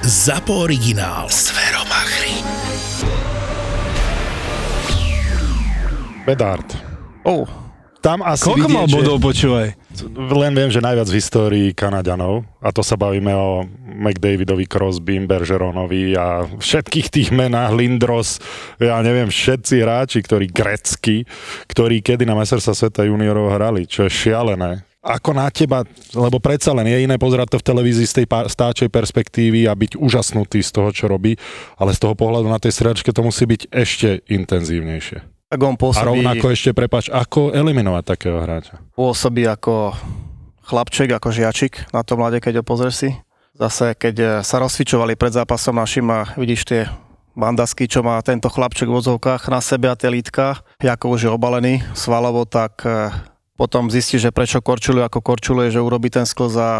ZAPO originál. Zveromachry. Bedard. Oh, Tam asi koľko vidieť, mal že- bodov, počúvaj? Len viem, že najviac v histórii Kanaďanov. A to sa bavíme o McDavidovi, Crosby, Bergeronovi a všetkých tých menách, Lindros, ja neviem, všetci hráči, ktorí grecky, ktorí kedy na Mesersa sveta juniorov hrali, čo je šialené. Ako na teba, lebo predsa len je iné pozerať to v televízii z tej stáčej perspektívy a byť úžasnutý z toho, čo robí, ale z toho pohľadu na tej stredačke to musí byť ešte intenzívnejšie. Tak on A pôsobí, rovnako ešte, prepač, ako eliminovať takého hráča? pôsobí ako chlapček, ako žiačik na tom mlade, keď ho pozrieš si. Zase, keď eh, sa rozfičovali pred zápasom našim a vidíš tie bandasky, čo má tento chlapček v vozovkách na sebe a tie lítka, ako už je obalený svalovo, tak eh, potom zistíš, že prečo korčuluje ako korčuluje, že urobí ten sklz a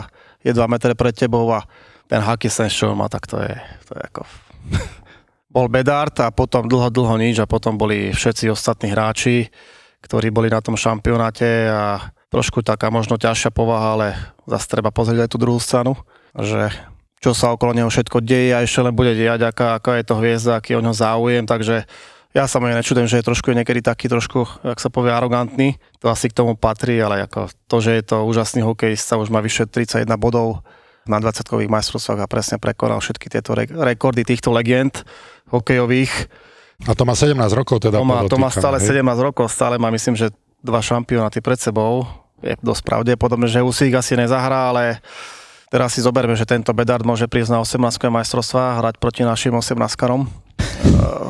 je 2 metre pred tebou a ten hockey sense, čo on má, tak to je, to je ako... Bol Bedard a potom dlho, dlho nič a potom boli všetci ostatní hráči, ktorí boli na tom šampionáte a trošku taká možno ťažšia povaha, ale zase treba pozrieť aj tú druhú stranu, že čo sa okolo neho všetko deje a ešte len bude diať, aká, aká je to hviezda, aký je o ňo záujem, takže ja sa mu nečudujem, že je trošku niekedy taký trošku, jak sa povie, arogantný. To asi k tomu patrí, ale ako to, že je to úžasný hokejista, už má vyše 31 bodov na 20-kových majstrovstvách a presne prekonal všetky tieto re- rekordy týchto legend hokejových. A to má 17 rokov teda To má, to má stále hej? 17 rokov, stále má myslím, že dva šampionáty pred sebou. Je dosť pravdepodobné, že Usík asi nezahrá, ale teraz si zoberme, že tento Bedard môže prísť na 18 majstrovstvá, hrať proti našim 18 karom.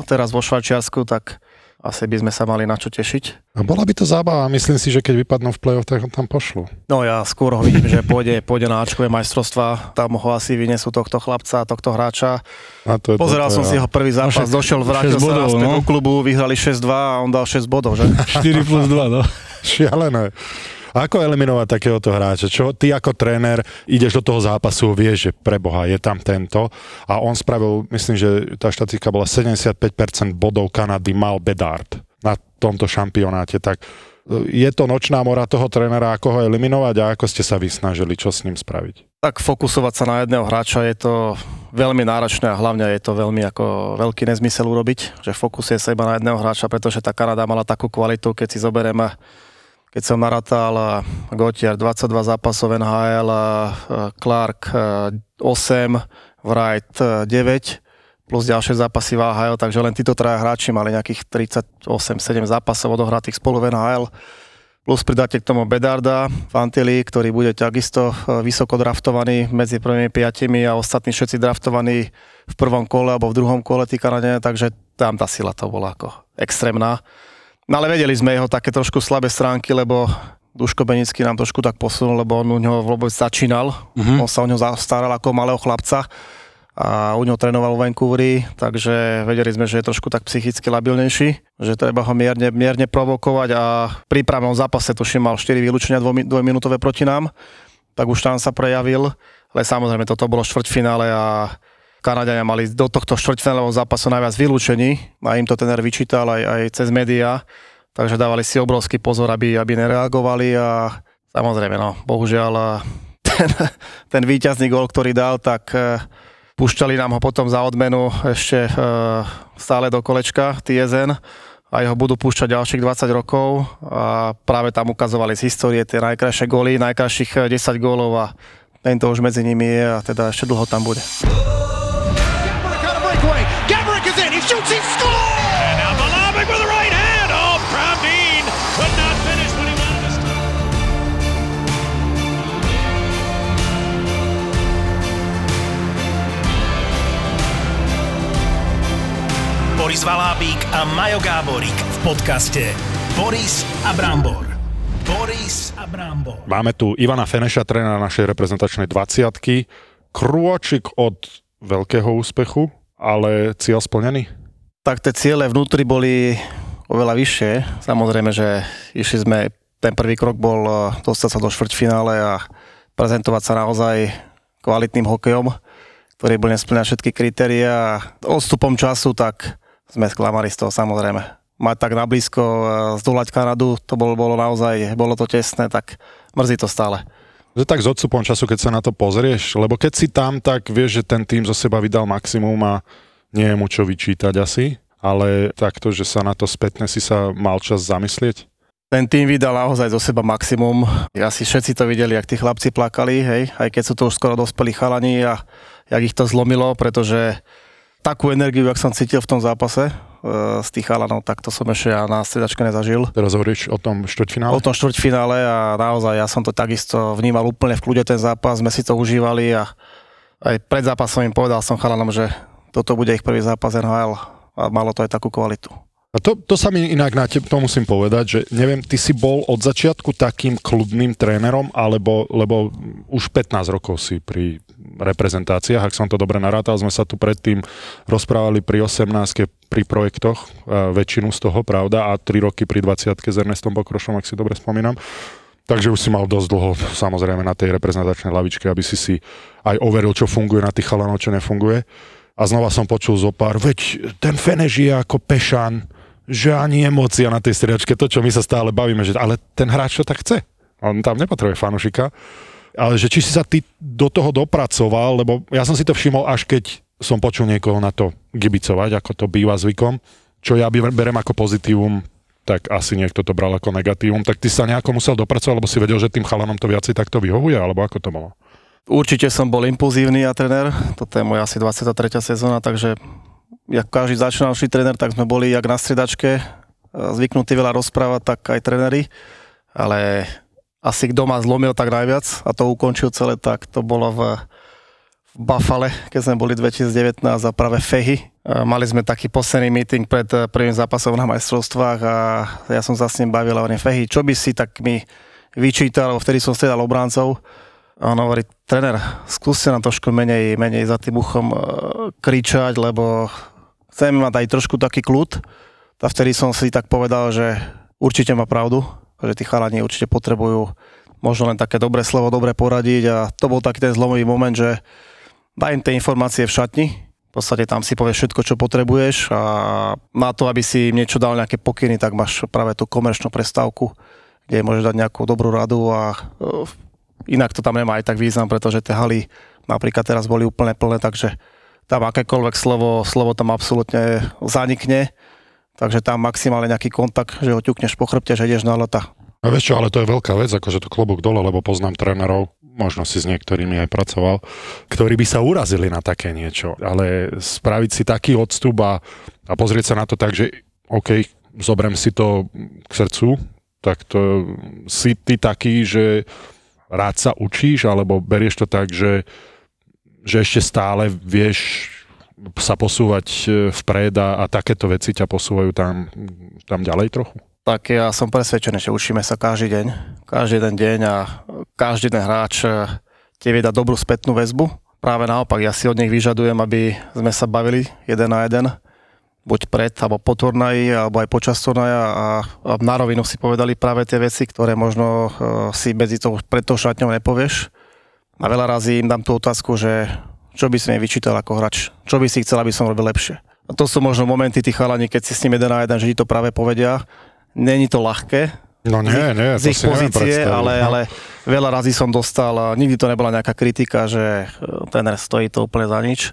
teraz vo Švajčiarsku, tak asi by sme sa mali na čo tešiť. A bola by to zábava, myslím si, že keď vypadnú v play-off, tak ho tam pošlu. No ja skôr ho vidím, že pôjde, pôjde na Ačkové majstrovstvá, tam ho asi vynesú tohto chlapca, tohto hráča. A to je Pozeral to, som si jeho prvý zápas, došiel, vrátil sa bodov, naspäť no. do klubu, vyhrali 6-2 a on dal 6 bodov, že? 4 plus 2, no. Šialené. Ako eliminovať takéhoto hráča? Čo ty ako tréner ideš do toho zápasu, vieš, že pre Boha je tam tento a on spravil, myslím, že tá štatistika bola 75% bodov Kanady mal Bedard na tomto šampionáte, tak e, je to nočná mora toho trénera, ako ho eliminovať a ako ste sa vysnažili, čo s ním spraviť? Tak fokusovať sa na jedného hráča je to veľmi náročné a hlavne je to veľmi ako veľký nezmysel urobiť, že fokusuje sa iba na jedného hráča, pretože tá Kanada mala takú kvalitu, keď si zoberieme keď som narátal a Gautier 22 zápasov NHL, a Clark e, 8, Wright e, 9, plus ďalšie zápasy v AHL, takže len títo traja hráči mali nejakých 38-7 zápasov odohratých spolu v NHL. Plus pridáte k tomu Bedarda, Fantili, ktorý bude takisto vysoko draftovaný medzi prvými piatimi a ostatní všetci draftovaní v prvom kole alebo v druhom kole Kanadenia, takže tam tá sila to bola ako extrémna. No ale vedeli sme jeho také trošku slabé stránky, lebo Duško Benický nám trošku tak posunul, lebo on u ňoho vôbec začínal. Mm-hmm. On sa o ňo staral ako malého chlapca a u ňoho trénoval v Vancouveri, takže vedeli sme, že je trošku tak psychicky labilnejší, že treba ho mierne, mierne provokovať a v prípravnom zápase tuším mal 4 vylúčenia dvojmi- dvojminútové proti nám, tak už tam sa prejavil, ale samozrejme toto bolo štvrťfinále a Kanadiania mali do tohto štvrťfinálového zápasu najviac vylúčení a im to ten vyčítal aj, aj cez médiá, takže dávali si obrovský pozor, aby, aby nereagovali a samozrejme, no, bohužiaľ ten, ten víťazný gol, ktorý dal, tak e, púšťali nám ho potom za odmenu ešte e, stále do kolečka TSN a jeho budú púšťať ďalších 20 rokov a práve tam ukazovali z histórie tie najkrajšie góly, najkrajších 10 gólov a tento už medzi nimi je a teda ešte dlho tam bude. Boris Valábík a Majo Gáborík v podcaste Boris a Brambor. Boris a Brambor. Máme tu Ivana Feneša, trénera našej reprezentačnej 20 Krôčik od veľkého úspechu, ale cieľ splnený? Tak tie ciele vnútri boli oveľa vyššie. Samozrejme, že išli sme, ten prvý krok bol eh, dostať sa do štvrťfinále a prezentovať sa naozaj kvalitným hokejom, ktorý bol nesplňať všetky kritéria. Odstupom času tak sme sklamali z toho samozrejme. Mať tak nablízko, eh, zdolať Kanadu, to bolo, bolo naozaj, bolo to tesné, tak mrzí to stále. Že tak s odstupom času, keď sa na to pozrieš, lebo keď si tam, tak vieš, že ten tým zo seba vydal maximum a nie je mu čo vyčítať asi, ale takto, že sa na to spätne si sa mal čas zamyslieť? Ten tým vydal naozaj zo seba maximum. Asi všetci to videli, ak tí chlapci plakali, hej, aj keď sú to už skoro dospelí chalani a jak ich to zlomilo, pretože takú energiu, jak som cítil v tom zápase, z tých chalanov, tak to som ešte ja na stredačke nezažil. Teraz hovoríš o tom štvrťfinále? O tom štvrťfinále a naozaj ja som to takisto vnímal úplne v kľude ten zápas, sme si to užívali a aj pred zápasom im povedal som chalanom, že toto bude ich prvý zápas NHL a malo to aj takú kvalitu. A to, to sa mi inak na tebe, to musím povedať, že neviem, ty si bol od začiatku takým kľudným trénerom, alebo, lebo už 15 rokov si pri reprezentáciách, ak som to dobre narátal, sme sa tu predtým rozprávali pri 18 pri projektoch, väčšinu z toho, pravda, a 3 roky pri 20 s Ernestom Pokrošom, ak si dobre spomínam. Takže už si mal dosť dlho, samozrejme, na tej reprezentačnej lavičke, aby si si aj overil, čo funguje na tých chalanov, čo nefunguje. A znova som počul zo pár, veď ten Feneš je ako Pešan, že ani emócia na tej striedačke, to, čo my sa stále bavíme, že ale ten hráč to tak chce. On tam nepotrebuje fanušika. Ale že či si sa ty do toho dopracoval, lebo ja som si to všimol až keď som počul niekoho na to gibicovať, ako to býva zvykom, čo ja berem ako pozitívum, tak asi niekto to bral ako negatívum, tak ty sa nejako musel dopracovať, lebo si vedel, že tým chalanom to viacej takto vyhovuje, alebo ako to bolo? Určite som bol impulzívny a tréner, toto je moja asi 23. sezóna, takže jak každý začínavší tréner, tak sme boli jak na stredačke, zvyknutí veľa rozprávať, tak aj tréneri, ale asi kto ma zlomil tak najviac. A to ukončil celé, tak to bolo v, v Buffale, keď sme boli 2019 a práve Fehy. Mali sme taký posledný meeting pred prvým zápasom na majstrovstvách a ja som sa s ním bavil a hovorím, Fehy, čo by si tak mi vyčítal, vtedy som stredal obráncov. A on hovorí, tréner, skúste nám trošku menej, menej za tým uchom kričať, lebo chceme mať aj trošku taký kľud. A vtedy som si tak povedal, že určite má pravdu, že tí chalani určite potrebujú možno len také dobré slovo, dobre poradiť. A to bol taký ten zlomový moment, že daj im tie informácie v šatni, v podstate tam si povieš všetko, čo potrebuješ. A na to, aby si im niečo dal nejaké pokyny, tak máš práve tú komerčnú prestávku, kde môžeš dať nejakú dobrú radu. A uh, Inak to tam nemá aj tak význam, pretože tie haly napríklad teraz boli úplne plné, takže tam akékoľvek slovo, slovo tam absolútne zanikne. Takže tam maximálne nejaký kontakt, že ho ťukneš po chrbte, že ideš na leta. A vieš čo, ale to je veľká vec, akože to klobúk dole, lebo poznám trénerov, možno si s niektorými aj pracoval, ktorí by sa urazili na také niečo. Ale spraviť si taký odstup a, a pozrieť sa na to tak, že OK, zobrem si to k srdcu, tak to si ty taký, že rád sa učíš, alebo berieš to tak, že, že ešte stále vieš sa posúvať e, vpred a, a takéto veci ťa posúvajú tam, tam ďalej trochu? Tak ja som presvedčený, že učíme sa každý deň. Každý jeden deň a každý ten hráč e, tie vie dať dobrú spätnú väzbu. Práve naopak, ja si od nich vyžadujem, aby sme sa bavili jeden na jeden buď pred alebo po turnaji, alebo aj počas turnaja a, a na rovinu si povedali práve tie veci, ktoré možno uh, si medzi tou, pred tou šatňou nepovieš. A veľa razy im dám tú otázku, že čo by si mi vyčítal ako hráč, čo by si chcel, aby som robil lepšie. A to sú možno momenty tých chalani, keď si s ním jeden na jeden, že ti to práve povedia. Není to ľahké, No nie, nie, z ich pozície, ale, no. ale veľa razy som dostal, nikdy to nebola nejaká kritika, že e, tréner stojí to úplne za nič,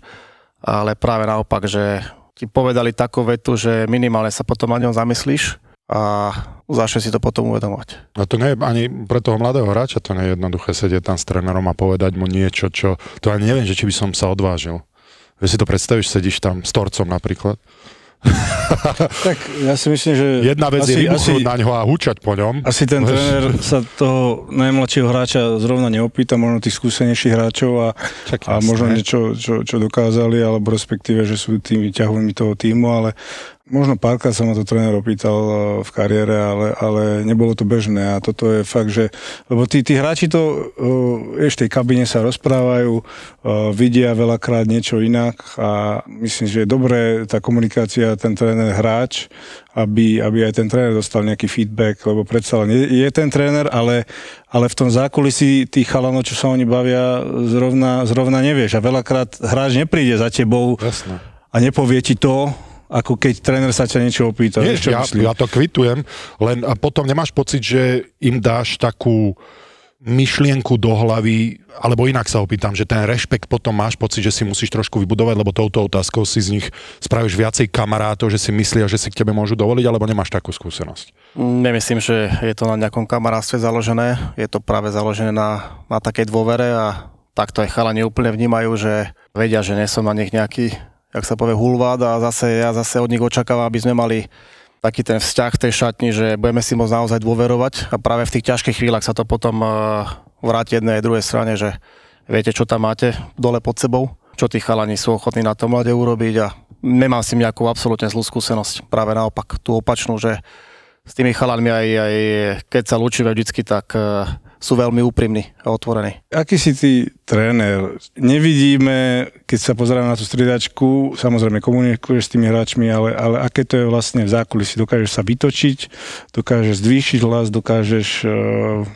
ale práve naopak, že ti povedali takú vetu, že minimálne sa potom na ňom zamyslíš a začne si to potom uvedomovať. No to nie je ani pre toho mladého hráča to nie je jednoduché sedieť tam s trénerom a povedať mu niečo, čo... To ani neviem, že či by som sa odvážil. Vieš si to predstavíš, sedíš tam s torcom napríklad tak ja si myslím, že... Jedna vec asi, je vybuchnúť na ňo a hučať po ňom. Asi ten tréner sa toho najmladšieho hráča zrovna neopýta, možno tých skúsenejších hráčov a, Čak, a možno niečo, čo, čo dokázali, alebo respektíve, že sú tými ťahovými toho týmu, ale Možno párkrát sa ma to tréner opýtal e, v kariére, ale, ale nebolo to bežné a toto je fakt, že... Lebo tí, tí hráči to, uh, v tej kabine sa rozprávajú, uh, vidia veľakrát niečo inak a myslím, že je dobré tá komunikácia, ten tréner hráč, aby, aby aj ten tréner dostal nejaký feedback, lebo predsa len je, je ten tréner, ale, ale v tom zákulisí tých chalanov, čo sa oni bavia, zrovna, zrovna nevieš. A veľakrát hráč nepríde za tebou Jasne. a nepovie ti to, ako keď tréner sa ťa niečo opýta. Nie, čo ja, ja to kvitujem, len a potom nemáš pocit, že im dáš takú myšlienku do hlavy, alebo inak sa opýtam, že ten rešpekt potom máš pocit, že si musíš trošku vybudovať, lebo touto otázkou si z nich spravíš viacej kamarátov, že si myslia, že si k tebe môžu dovoliť, alebo nemáš takú skúsenosť? Nemyslím, že je to na nejakom kamarátstve založené, je to práve založené na, na takej dôvere a takto aj chalani úplne vnímajú, že vedia, že nie som na nich nejaký jak sa povie, hulvád a zase ja zase od nich očakávam, aby sme mali taký ten vzťah tej šatni, že budeme si môcť naozaj dôverovať a práve v tých ťažkých chvíľach sa to potom eh, vráti jednej aj druhej strane, že viete, čo tam máte dole pod sebou, čo tí chalani sú ochotní na tom mlade urobiť a nemám si nejakú absolútne zlú skúsenosť. Práve naopak, tú opačnú, že s tými chalanmi aj, aj keď sa lúčime vždycky, tak eh, sú veľmi úprimní a otvorení. Aký si ty tréner? Nevidíme, keď sa pozeráme na tú striedačku, samozrejme komunikuješ s tými hráčmi, ale, ale aké to je vlastne v zákulisí? Dokážeš sa vytočiť, dokážeš zvýšiť hlas, dokážeš uh,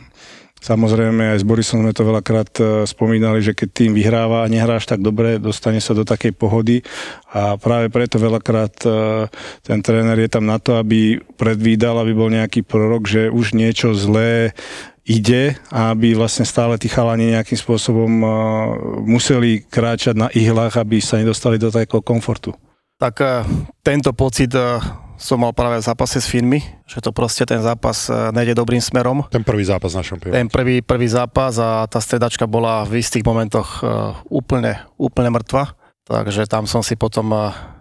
Samozrejme, aj s Borisom sme to veľakrát e, spomínali, že keď tým vyhráva a nehráš tak dobre, dostane sa do takej pohody a práve preto veľakrát e, ten tréner je tam na to, aby predvídal, aby bol nejaký prorok, že už niečo zlé ide a aby vlastne stále tí chalani nejakým spôsobom uh, museli kráčať na ihlách, aby sa nedostali do takého komfortu. Tak uh, tento pocit uh, som mal práve v zápase s Finmi, že to proste ten zápas nejde dobrým smerom. Ten prvý zápas v našom Ten prvý, prvý zápas a tá stredačka bola v istých momentoch úplne, úplne mŕtva. Takže tam som si potom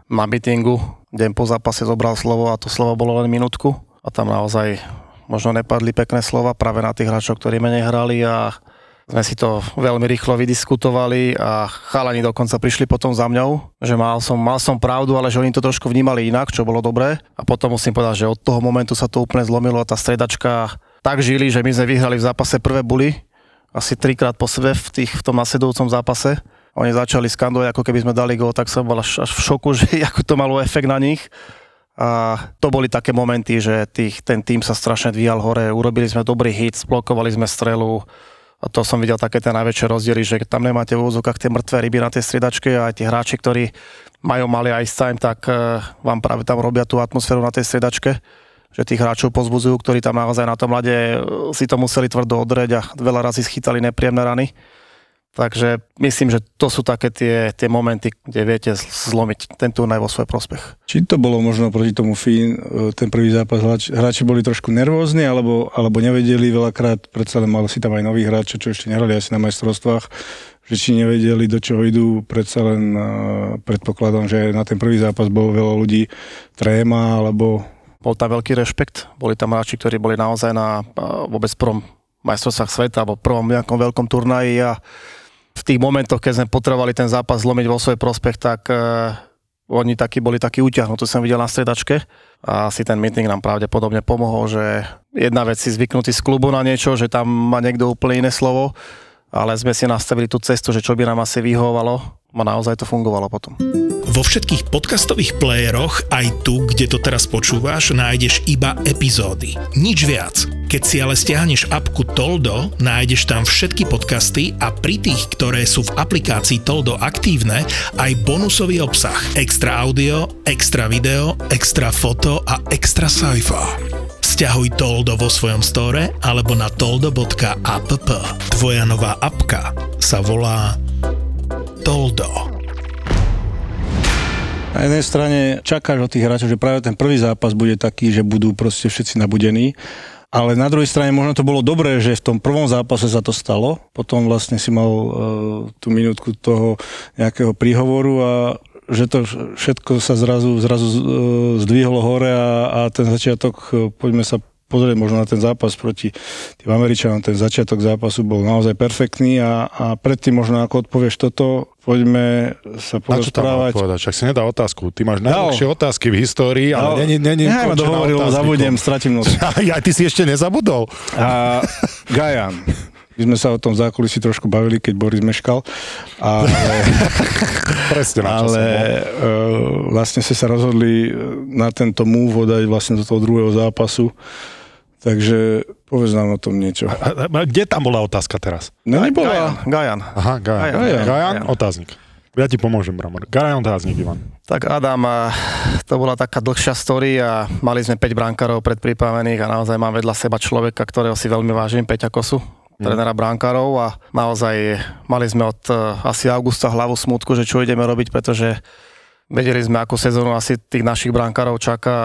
na meetingu deň po zápase zobral slovo a to slovo bolo len minútku. A tam naozaj možno nepadli pekné slova práve na tých hráčov, ktorí menej hrali a sme si to veľmi rýchlo vydiskutovali a chalani dokonca prišli potom za mňou, že mal som, mal som pravdu, ale že oni to trošku vnímali inak, čo bolo dobré. A potom musím povedať, že od toho momentu sa to úplne zlomilo a tá stredačka tak žili, že my sme vyhrali v zápase prvé buly, asi trikrát po sebe v, tých, v tom nasledujúcom zápase. Oni začali skandovať, ako keby sme dali gol, tak som bol až, až v šoku, že ako to malo efekt na nich. A to boli také momenty, že tých, ten tým sa strašne dvíjal hore, urobili sme dobrý hit, blokovali sme strelu, a to som videl také tie najväčšie rozdiely, že tam nemáte v úzokách tie mŕtve ryby na tej striedačke a aj tí hráči, ktorí majú malý ice time, tak e, vám práve tam robia tú atmosféru na tej striedačke že tých hráčov pozbudzujú, ktorí tam naozaj na tom mlade e, si to museli tvrdo odreť a veľa razy schytali nepríjemné rany. Takže myslím, že to sú také tie, tie momenty, kde viete zlomiť ten turnaj vo svoj prospech. Či to bolo možno proti tomu Fín, e, ten prvý zápas, hráči boli trošku nervózni, alebo, alebo nevedeli veľakrát, predsa len mali si tam aj nových hráčov, čo ešte nehrali asi na majstrovstvách, že či nevedeli, do čoho idú, predsa len uh, predpokladám, že na ten prvý zápas bolo veľa ľudí tréma, alebo... Bol tam veľký rešpekt, boli tam hráči, ktorí boli naozaj na uh, vôbec prvom majstrovstvách sveta, alebo prvom nejakom veľkom turnaji a v tých momentoch, keď sme potrebovali ten zápas zlomiť vo svoj prospech, tak uh, oni takí boli takí utiahnutí, som videl na stredačke. A asi ten meeting nám pravdepodobne pomohol, že jedna vec si zvyknutý z klubu na niečo, že tam má niekto úplne iné slovo, ale sme si nastavili tú cestu, že čo by nám asi vyhovovalo a naozaj to fungovalo potom. Vo všetkých podcastových playeroch, aj tu, kde to teraz počúvaš, nájdeš iba epizódy. Nič viac. Keď si ale stiahneš apku Toldo, nájdeš tam všetky podcasty a pri tých, ktoré sú v aplikácii Toldo aktívne, aj bonusový obsah. Extra audio, extra video, extra foto a extra sci-fi Stiahuj Toldo vo svojom store alebo na toldo.app. Tvoja nová apka sa volá Toldo. Na jednej strane čakáš od tých hráčov, že práve ten prvý zápas bude taký, že budú proste všetci nabudení. Ale na druhej strane možno to bolo dobré, že v tom prvom zápase sa to stalo. Potom vlastne si mal uh, tú minútku toho nejakého príhovoru a že to všetko sa zrazu, zrazu e, zdvihlo hore a, a ten začiatok, e, poďme sa pozrieť možno na ten zápas proti tým Američanom, ten začiatok zápasu bol naozaj perfektný a, a predtým možno ako odpovieš toto, poďme sa porozprávať. Na čo povedať? Však si nedá otázku. Ty máš najdlhšie no. otázky v histórii, ale no. není, není ma dohovoril, zabudnem, stratím noc. ja, ty si ešte nezabudol. A Gajan. My sme sa o tom zákulisí trošku bavili, keď Boris meškal. Ale, Presne na ale uh, vlastne ste sa rozhodli na tento move dať vlastne do toho druhého zápasu. Takže povedz nám o tom niečo. A, a, kde tam bola otázka teraz? No nebola. Gajan. Aha, Gajan. Gajan, Gajan. Gajan otáznik. Ja ti pomôžem, Bramor. Gajan otáznik, Ivan. Tak Adam, to bola taká dlhšia story a mali sme 5 brankárov predpripravených a naozaj mám vedľa seba človeka, ktorého si veľmi vážim, Peťa Kosu, trénera brankárov a naozaj mali sme od eh, asi augusta hlavu smutku, že čo ideme robiť, pretože vedeli sme, akú sezónu asi tých našich brankárov čaká.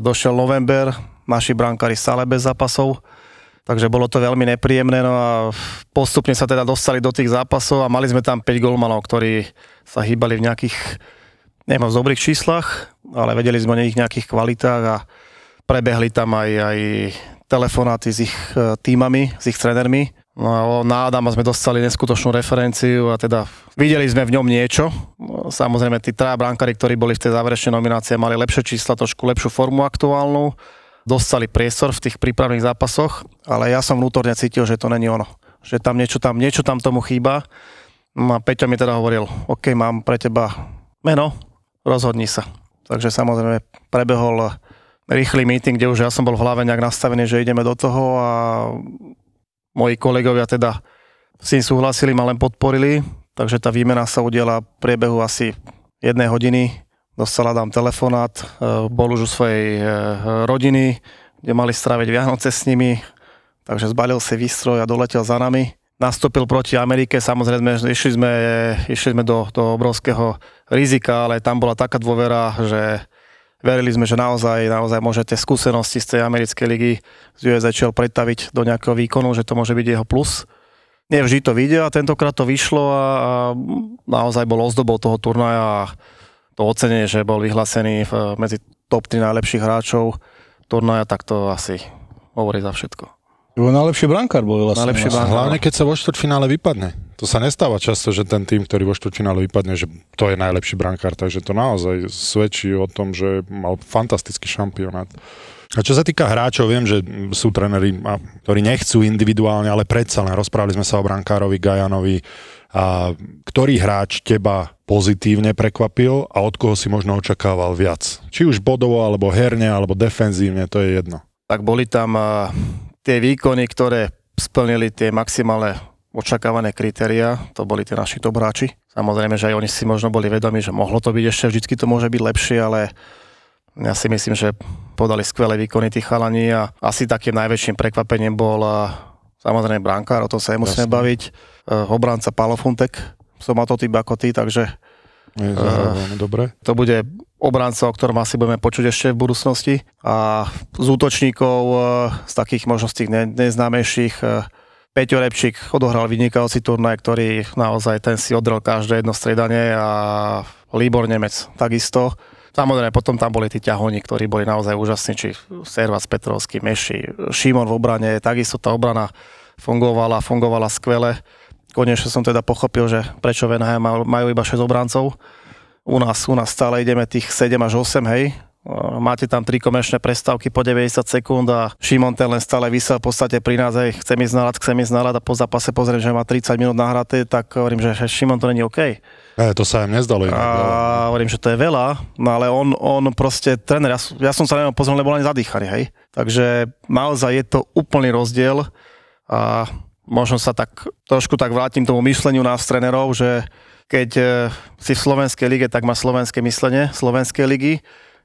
Došiel november, naši brankári stále bez zápasov, takže bolo to veľmi nepríjemné, no a postupne sa teda dostali do tých zápasov a mali sme tam 5 golmanov, ktorí sa hýbali v nejakých, neviem, v dobrých číslach, ale vedeli sme o nich nejakých kvalitách a prebehli tam aj, aj telefonáty s ich e, týmami, s ich trénermi. No na Adama sme dostali neskutočnú referenciu a teda videli sme v ňom niečo. Samozrejme, tí traja brankári, ktorí boli v tej záverečnej nominácii, mali lepšie čísla, trošku lepšiu formu aktuálnu. Dostali priestor v tých prípravných zápasoch, ale ja som vnútorne cítil, že to není ono. Že tam niečo tam, niečo tam tomu chýba. No a Peťo mi teda hovoril, OK, mám pre teba meno, rozhodni sa. Takže samozrejme prebehol rýchly meeting, kde už ja som bol v hlave nejak nastavený, že ideme do toho a moji kolegovia teda s tým súhlasili, ma len podporili, takže tá výmena sa udiela v priebehu asi jednej hodiny. Dostala dám telefonát, e, bol už u svojej e, rodiny, kde mali stráviť Vianoce s nimi, takže zbalil si výstroj a doletel za nami. Nastúpil proti Amerike, samozrejme išli sme, išli sme do, do obrovského rizika, ale tam bola taká dôvera, že verili sme, že naozaj, naozaj môže tie skúsenosti z tej americkej ligy z USHL pretaviť do nejakého výkonu, že to môže byť jeho plus. Nevždy to vidie a tentokrát to vyšlo a, a naozaj bol ozdobou toho turnaja a to ocenenie, že bol vyhlásený v, medzi top 3 najlepších hráčov turnaja, tak to asi hovorí za všetko. Bol najlepší brankár bol vlastne. Najlepší vlastne. brankár. Hlavne keď sa vo štvrťfinále vypadne. To sa nestáva často, že ten tým, ktorý vo štvrťfinále vypadne, že to je najlepší brankár, takže to naozaj svedčí o tom, že mal fantastický šampionát. A čo sa týka hráčov, viem, že sú tréneri, ktorí nechcú individuálne, ale predsa len rozprávali sme sa o brankárovi Gajanovi. A ktorý hráč teba pozitívne prekvapil a od koho si možno očakával viac? Či už bodovo, alebo herne, alebo defenzívne, to je jedno. Tak boli tam uh, tie výkony, ktoré splnili tie maximálne očakávané kritéria, to boli tie naši dobráči. Samozrejme, že aj oni si možno boli vedomi, že mohlo to byť ešte, vždycky to môže byť lepšie, ale ja si myslím, že podali skvelé výkony tých chalani a asi takým najväčším prekvapením bol samozrejme brankár, o tom sa nemusíme Jasne. baviť, e, obranca Palo Funtek, som mal to typ ako ty, takže je uh, dobre. To bude obranca, o ktorom asi budeme počuť ešte v budúcnosti. A z útočníkov, e, z takých možno z tých neznámejších, Peťo Repčík odohral vynikajúci turnaj, ktorý naozaj ten si odrel každé jedno stredanie a Líbor Nemec takisto. Samozrejme, potom tam boli tí ťahoni, ktorí boli naozaj úžasní, či Servac, Petrovský, Meši, Šimon v obrane, takisto tá obrana fungovala, fungovala skvele. Konečne som teda pochopil, že prečo Venheim majú iba 6 obrancov. U nás, u nás stále ideme tých 7 až 8, hej, Máte tam tri komerčné prestávky po 90 sekúnd a Šimon ten len stále vysel v podstate pri nás, aj chcem ísť nalad, chcem ísť nalad a po zápase pozriem, že má 30 minút nahraté, tak hovorím, že Šimon to není OK. E, to sa im nezdalo. Inak, a hovorím, že to je veľa, no ale on, on proste, tréner, ja, ja som sa neviem pozrel, lebo len zadýchaný, hej. Takže naozaj je to úplný rozdiel a možno sa tak trošku tak vrátim tomu mysleniu nás trénerov, že keď e, si v Slovenskej lige, tak má slovenské myslenie Slovenskej ligy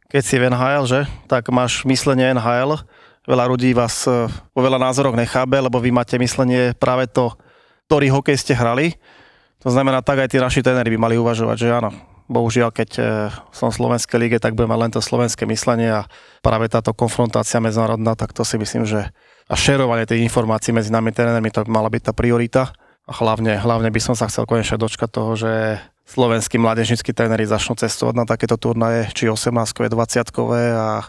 keď si v NHL, že, tak máš myslenie NHL, veľa ľudí vás e, vo veľa názoroch nechábe, lebo vy máte myslenie práve to, ktorý hokej ste hrali. To znamená, tak aj tí naši tréneri by mali uvažovať, že áno, bohužiaľ, keď e, som v Slovenskej lige, tak budem mať len to slovenské myslenie a práve táto konfrontácia medzinárodná, tak to si myslím, že a šerovanie tých informácií medzi nami trénermi, to by mala byť tá priorita. Hlavne, hlavne by som sa chcel konečne dočkať toho, že slovenskí mládežníckí tréneri začnú cestovať na takéto turnaje, či 18-kové, 20 a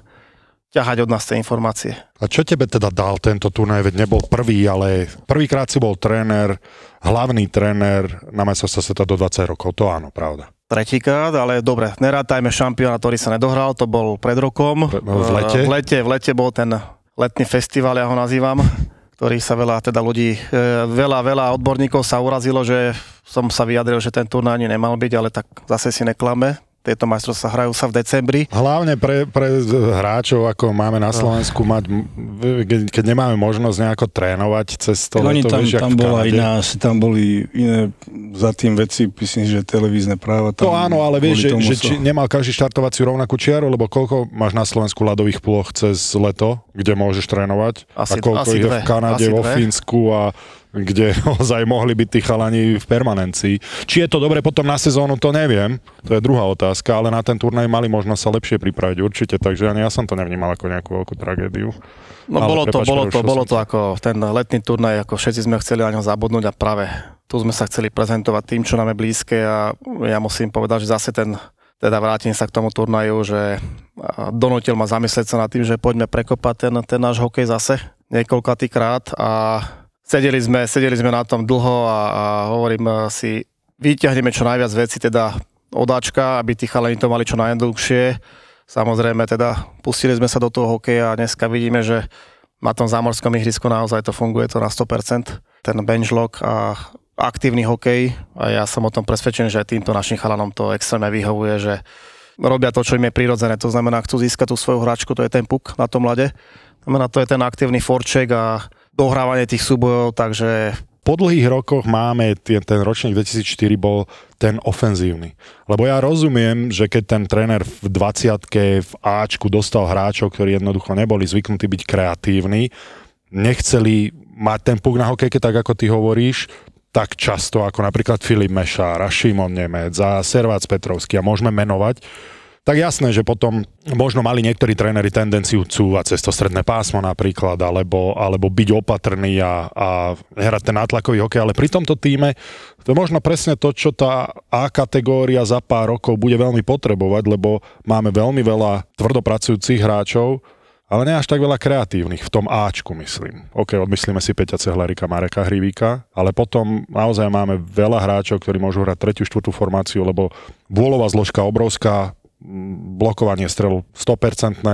ťahať od nás tie informácie. A čo tebe teda dal tento turnaj? Veď nebol prvý, ale prvýkrát si bol tréner, hlavný tréner na sa sveta do 20 rokov, to áno, pravda. Tretíkrát, ale dobre, nerátajme šampióna, ktorý sa nedohral, to bol pred rokom. V lete? V lete, v lete bol ten letný festival, ja ho nazývam, ktorý sa veľa, teda ľudí, e, veľa, veľa odborníkov sa urazilo, že som sa vyjadril, že ten turnaj ani nemal byť, ale tak zase si neklame tieto majstrovstvá hrajú sa v decembri. Hlavne pre, pre hráčov, ako máme na Slovensku, mať, keď nemáme možnosť nejako trénovať cez to Oni tam, vieš, tam bola iná, tam boli iné za tým veci, myslím, že televízne práva. Tam to áno, ale vieš, že, že či nemal každý štartovaciu rovnakú čiaru, lebo koľko máš na Slovensku ľadových ploch cez leto, kde môžeš trénovať? Asi, a koľko asi ich dve, je v Kanade, vo Fínsku a kde ozaj mohli byť tí chalani v permanencii. Či je to dobre potom na sezónu, to neviem, to je druhá otázka, ale na ten turnaj mali možnosť sa lepšie pripraviť určite, takže ani ja som to nevnímal ako nejakú veľkú tragédiu. No ale bolo to, bolo to, bolo to ako ten letný turnaj, ako všetci sme chceli na ňo zabudnúť a práve tu sme sa chceli prezentovať tým, čo nám je blízke a ja musím povedať, že zase ten teda vrátim sa k tomu turnaju, že donutil ma zamyslieť sa nad tým, že poďme prekopať ten, ten náš hokej zase niekoľkatýkrát a sedeli sme, sedeli sme na tom dlho a, a hovorím eh, si, vyťahneme čo najviac veci teda odáčka, aby tí chalani to mali čo najdlhšie. Samozrejme teda pustili sme sa do toho hokeja a dneska vidíme, že na tom zámorskom ihrisku naozaj to funguje to na 100%. Ten benchlock a aktívny hokej a ja som o tom presvedčený, že týmto našim chalanom to extrémne vyhovuje, že robia to, čo im je prirodzené. To znamená, chcú získať tú svoju hračku, to je ten puk na tom mlade. Znamená, to je ten aktívny forček a dohrávanie tých súbojov, takže po dlhých rokoch máme, ten, ten ročník 2004 bol ten ofenzívny. Lebo ja rozumiem, že keď ten tréner v 20 v Ačku dostal hráčov, ktorí jednoducho neboli zvyknutí byť kreatívni, nechceli mať ten puk na hokejke, tak ako ty hovoríš, tak často ako napríklad Filip Mešár a Šimon Nemec a Servác Petrovský a môžeme menovať, tak jasné, že potom možno mali niektorí tréneri tendenciu cúvať cez to stredné pásmo napríklad, alebo, alebo byť opatrný a, a hrať ten nátlakový hokej, ale pri tomto týme to je možno presne to, čo tá A kategória za pár rokov bude veľmi potrebovať, lebo máme veľmi veľa tvrdopracujúcich hráčov, ale nie až tak veľa kreatívnych, v tom Ačku myslím. OK, odmyslíme si Peťa Cehlarika, Mareka Hrivíka, ale potom naozaj máme veľa hráčov, ktorí môžu hrať tretiu, štvrtú formáciu, lebo bôlová zložka obrovská, blokovanie strelu 100%,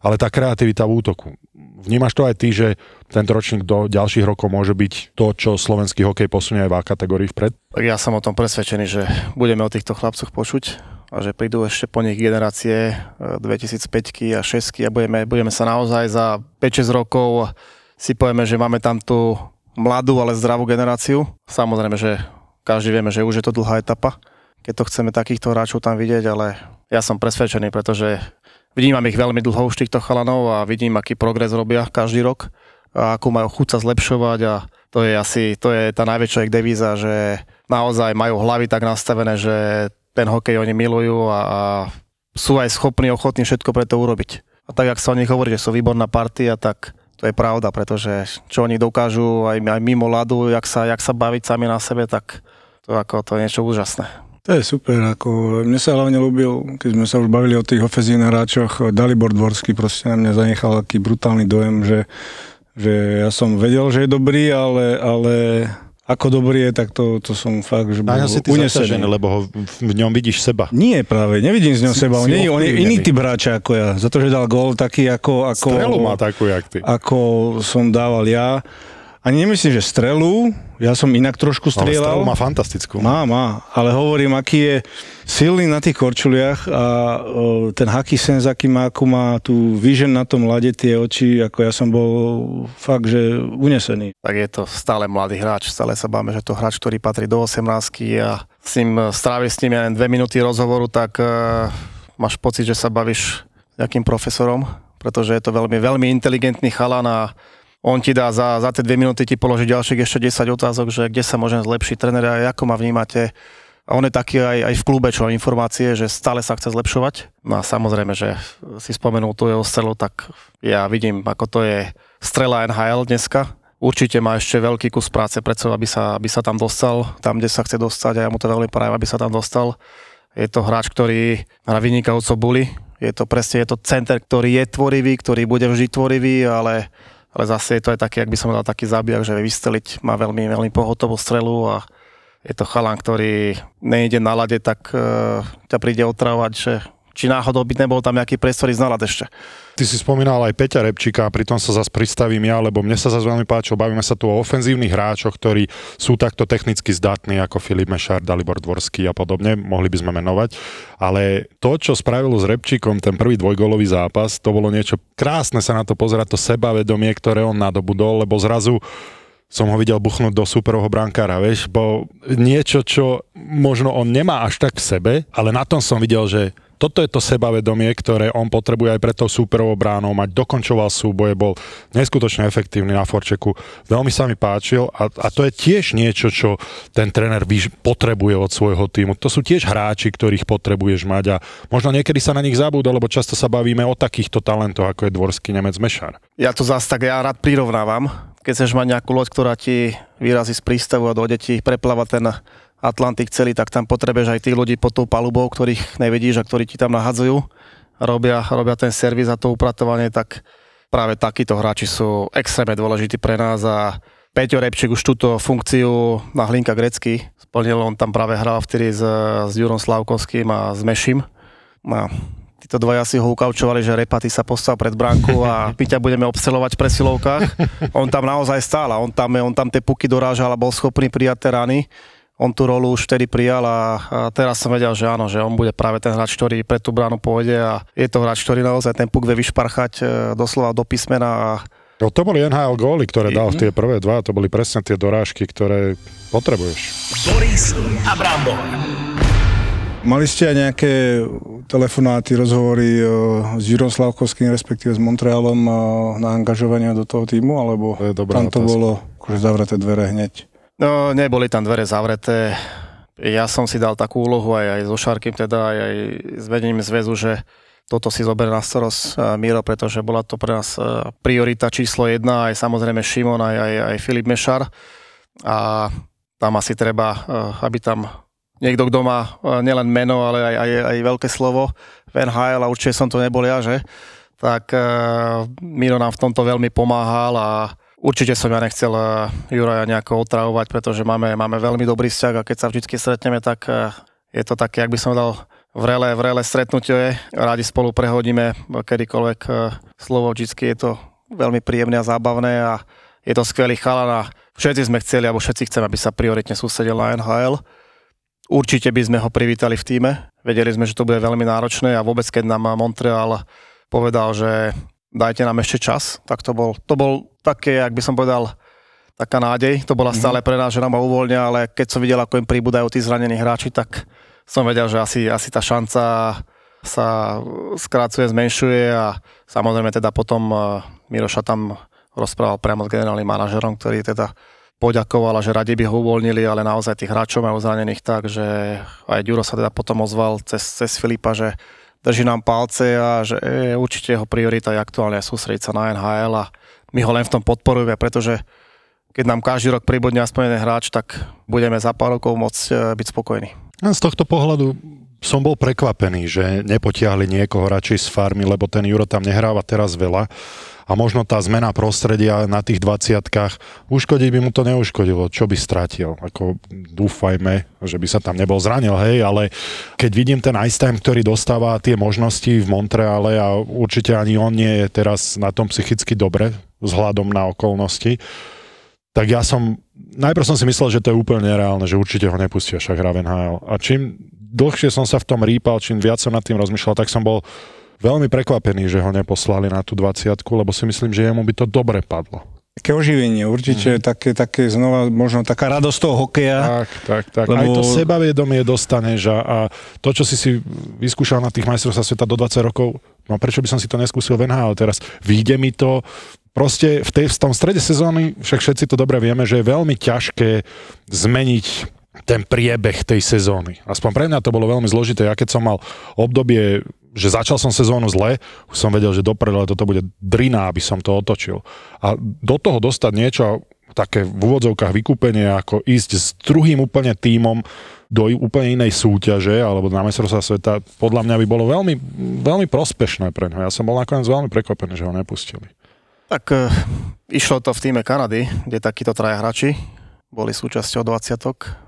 ale tá kreativita v útoku. Vnímaš to aj ty, že tento ročník do ďalších rokov môže byť to, čo slovenský hokej posunie aj v kategórii vpred? Ja som o tom presvedčený, že budeme o týchto chlapcoch počuť a že prídu ešte po nich generácie 2005 a 6 a budeme, budeme sa naozaj za 5-6 rokov si povieme, že máme tam tú mladú, ale zdravú generáciu. Samozrejme, že každý vieme, že už je to dlhá etapa, keď to chceme takýchto hráčov tam vidieť, ale ja som presvedčený, pretože vnímam ich veľmi dlho už týchto chalanov a vidím, aký progres robia každý rok a akú majú chuť sa zlepšovať a to je asi, to je tá najväčšia ich devíza, že naozaj majú hlavy tak nastavené, že ten hokej oni milujú a, a sú aj schopní, ochotní všetko pre to urobiť. A tak, ak sa o nich hovorí, že sú výborná partia, tak to je pravda, pretože čo oni dokážu aj, aj mimo ľadu, jak sa, jak sa baviť sami na sebe, tak to, ako, to je niečo úžasné. To je super, ako mne sa hlavne ľúbil, keď sme sa už bavili o tých ofenzívnych hráčoch, Dalibor Dvorský proste na mňa zanechal taký brutálny dojem, že, že ja som vedel, že je dobrý, ale, ale ako dobrý je, tak to, to som fakt, že bol si ty unesený. Lebo ho, v ňom vidíš seba. Nie, práve, nevidím z ňom si, seba. On, nie, on je iný typ hráča ako ja. Za to, že dal gól taký ako... ako Strelu má takú, jak ty. Ako som dával ja ani nemyslím, že strelu, ja som inak trošku strieľal. Ale strelu má fantastickú. Má, má, ale hovorím, aký je silný na tých korčuliach a o, ten haký senz, aký má, ako má tú vision na tom lade, tie oči, ako ja som bol fakt, že unesený. Tak je to stále mladý hráč, stále sa báme, že to hráč, ktorý patrí do 18 a s ním stráviš s ním len dve minúty rozhovoru, tak uh, máš pocit, že sa bavíš s nejakým profesorom, pretože je to veľmi, veľmi inteligentný chalan a on ti dá za, za tie dve minúty ti položiť ďalších ešte 10 otázok, že kde sa môžem zlepšiť, tréner, ako ma vnímate. A on je taký aj, aj v klube, čo informácie, že stále sa chce zlepšovať. No a samozrejme, že si spomenul tu jeho strelu, tak ja vidím, ako to je strela NHL dneska. Určite má ešte veľký kus práce pred sebou, aby sa, aby sa tam dostal, tam, kde sa chce dostať a ja mu to veľmi prajem, aby sa tam dostal. Je to hráč, ktorý hrá vynikajúco buli. Je to presne, je to center, ktorý je tvorivý, ktorý bude vždy tvorivý, ale ale zase je to aj taký, ak by som dal taký zabijak, že vie vysteliť, má veľmi, veľmi pohotovú strelu a je to chalan, ktorý nejde na lade, tak uh, ťa príde otravovať, že či náhodou by nebol tam nejaký priestor ísť na lad ešte. Ty si spomínal aj Peťa Repčíka, pritom sa zase pristavím ja, lebo mne sa zase veľmi páčilo, bavíme sa tu o ofenzívnych hráčoch, ktorí sú takto technicky zdatní ako Filip Mešar, Dalibor Dvorský a podobne, mohli by sme menovať. Ale to, čo spravilo s Repčíkom ten prvý dvojgolový zápas, to bolo niečo krásne sa na to pozerať, to sebavedomie, ktoré on nadobudol, lebo zrazu som ho videl buchnúť do superového brankára, vieš, bo niečo, čo možno on nemá až tak v sebe, ale na tom som videl, že toto je to sebavedomie, ktoré on potrebuje aj pre tou súperovou bránou mať. Dokončoval súboje, bol neskutočne efektívny na Forčeku. Veľmi sa mi páčil a, a to je tiež niečo, čo ten tréner potrebuje od svojho týmu. To sú tiež hráči, ktorých potrebuješ mať a možno niekedy sa na nich zabúda, lebo často sa bavíme o takýchto talentoch, ako je dvorský Nemec Mešar. Ja to zase tak ja rád prirovnávam. Keď chceš mať nejakú loď, ktorá ti vyrazí z prístavu a dojde ti prepláva ten Atlantik celý, tak tam potrebuješ aj tých ľudí pod tou palubou, ktorých nevidíš a ktorí ti tam nahadzujú, robia, robia ten servis a to upratovanie, tak práve takíto hráči sú extrémne dôležití pre nás a Peťo Repčík už túto funkciu na Hlinka Grecky splnil, on tam práve hral vtedy s, s Jurom Slavkovským a s Mešim. A títo dvaja si ho ukaučovali, že Repaty sa postav pred bránku a Piťa budeme obselovať v presilovkách. On tam naozaj stál a on tam, on tam tie puky dorážal a bol schopný prijať tie rany on tú rolu už vtedy prijal a, a teraz som vedel, že áno, že on bude práve ten hráč, ktorý pre tú bránu pôjde a je to hráč, ktorý naozaj ten puk vie vyšparchať e, doslova do písmena a No to boli NHL góly, ktoré dal v tie prvé dva, to boli presne tie dorážky, ktoré potrebuješ. Boris Abramov. Mali ste aj nejaké telefonáty, rozhovory e, s Jurom Slavkovským, respektíve s Montrealom e, na angažovanie do toho týmu, alebo to tam to otázka. bolo akože zavreté dvere hneď? No, neboli tam dvere zavreté. Ja som si dal takú úlohu aj, aj so Šarkým, teda aj, aj s vedením zväzu, že toto si zoberie na starost Miro, pretože bola to pre nás priorita číslo jedna, aj samozrejme Šimon, aj, aj, aj Filip Mešar. A tam asi treba, aby tam niekto, kto má nielen meno, ale aj, aj, aj veľké slovo v NHL, a určite som to nebol ja, že? Tak Miro nám v tomto veľmi pomáhal a Určite som ja nechcel eh, Juraja nejako otravovať, pretože máme, máme veľmi dobrý vzťah a keď sa vždy stretneme, tak eh, je to také, ak by som dal vrele, vrele stretnutie. Rádi spolu prehodíme kedykoľvek eh, slovo, vždy je to veľmi príjemné a zábavné a je to skvelý chalan a všetci sme chceli, alebo všetci chceme, aby sa prioritne sústredil na NHL. Určite by sme ho privítali v týme. Vedeli sme, že to bude veľmi náročné a vôbec keď nám Montreal povedal, že dajte nám ešte čas, tak to bol, to bol také, ak by som povedal, taká nádej. To bola mhm. stále pre nás, že nám ho uvoľnia, ale keď som videl, ako im pribúdajú tí zranení hráči, tak som vedel, že asi, asi tá šanca sa skrácuje, zmenšuje a samozrejme teda potom eh, Miroša tam rozprával priamo s generálnym manažerom, ktorý teda poďakoval, že radi by ho uvoľnili, ale naozaj tých hráčov majú zranených tak, že aj Ďuro sa teda potom ozval cez, cez Filipa, že drží nám palce a že je, určite jeho priorita je aktuálne sústrediť sa na NHL a my ho len v tom podporujeme, pretože keď nám každý rok pribudne aspoň jeden hráč, tak budeme za pár rokov môcť e, byť spokojní. Z tohto pohľadu som bol prekvapený, že nepotiahli niekoho radšej z farmy, lebo ten Juro tam nehráva teraz veľa a možno tá zmena prostredia na tých 20 uškodiť by mu to neuškodilo. Čo by stratil? Ako dúfajme, že by sa tam nebol zranil, hej, ale keď vidím ten ice time, ktorý dostáva tie možnosti v Montreale a určite ani on nie je teraz na tom psychicky dobre vzhľadom na okolnosti, tak ja som, najprv som si myslel, že to je úplne nereálne, že určite ho nepustia však Ravenheil. A čím dlhšie som sa v tom rýpal, čím viac som nad tým rozmýšľal, tak som bol veľmi prekvapený, že ho neposlali na tú 20 lebo si myslím, že jemu by to dobre padlo. Také oživenie, určite mm. také, také znova, možno taká radosť toho hokeja. Tak, tak, tak. Lebo... Aj to sebavedomie dostaneš a, a to, čo si si vyskúšal na tých majstrovstvách sveta do 20 rokov, no prečo by som si to neskúsil v NHL teraz? Vyjde mi to, proste v, tej, v tom strede sezóny, však všetci to dobre vieme, že je veľmi ťažké zmeniť ten priebeh tej sezóny. Aspoň pre mňa to bolo veľmi zložité. Ja keď som mal obdobie, že začal som sezónu zle, už som vedel, že dopredu toto bude drina, aby som to otočil. A do toho dostať niečo také v úvodzovkách vykúpenie, ako ísť s druhým úplne tímom do úplne inej súťaže alebo na mestrovstvá sveta, podľa mňa by bolo veľmi, veľmi prospešné pre ňo. Ja som bol nakoniec veľmi prekvapený, že ho nepustili. Tak e, išlo to v týme Kanady, kde takíto traja hráči boli súčasťou 20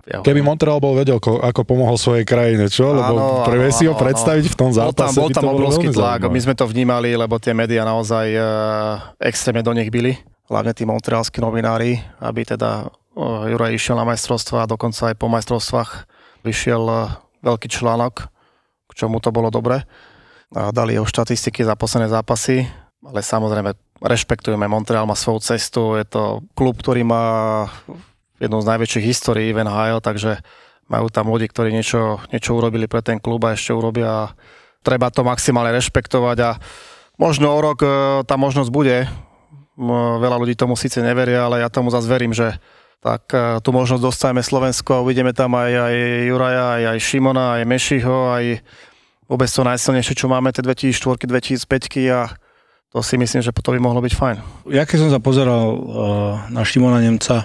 ja Keby Montreal bol vedel, ko, ako pomohol svojej krajine, čo? Lebo prvé si ho predstaviť v tom zápase. Bol tam, bol tam obrovský tlak, my sme to vnímali, lebo tie médiá naozaj e, extrémne do nich byli, hlavne tí montrealskí novinári, aby teda e, Juraj išiel na majstrovstva a dokonca aj po majstrovstvách vyšiel e, veľký článok, k čomu to bolo dobre. A dali jeho štatistiky za posledné zápasy, ale samozrejme rešpektujeme, Montreal má svoju cestu, je to klub, ktorý má jednu z najväčších histórií v NHL, takže majú tam ľudí, ktorí niečo, niečo urobili pre ten klub a ešte urobia. Treba to maximálne rešpektovať a možno o rok e, tá možnosť bude. Veľa ľudí tomu síce neveria, ale ja tomu zase verím, že tak e, tú možnosť dostajeme Slovensko a uvidíme tam aj, aj Juraja, aj, aj Šimona, aj Mešiho, aj vôbec to najsilnejšie, čo máme, tie 2004 2005 a to si myslím, že to by mohlo byť fajn. Ja keď som sa pozeral uh, na Šimona Nemca,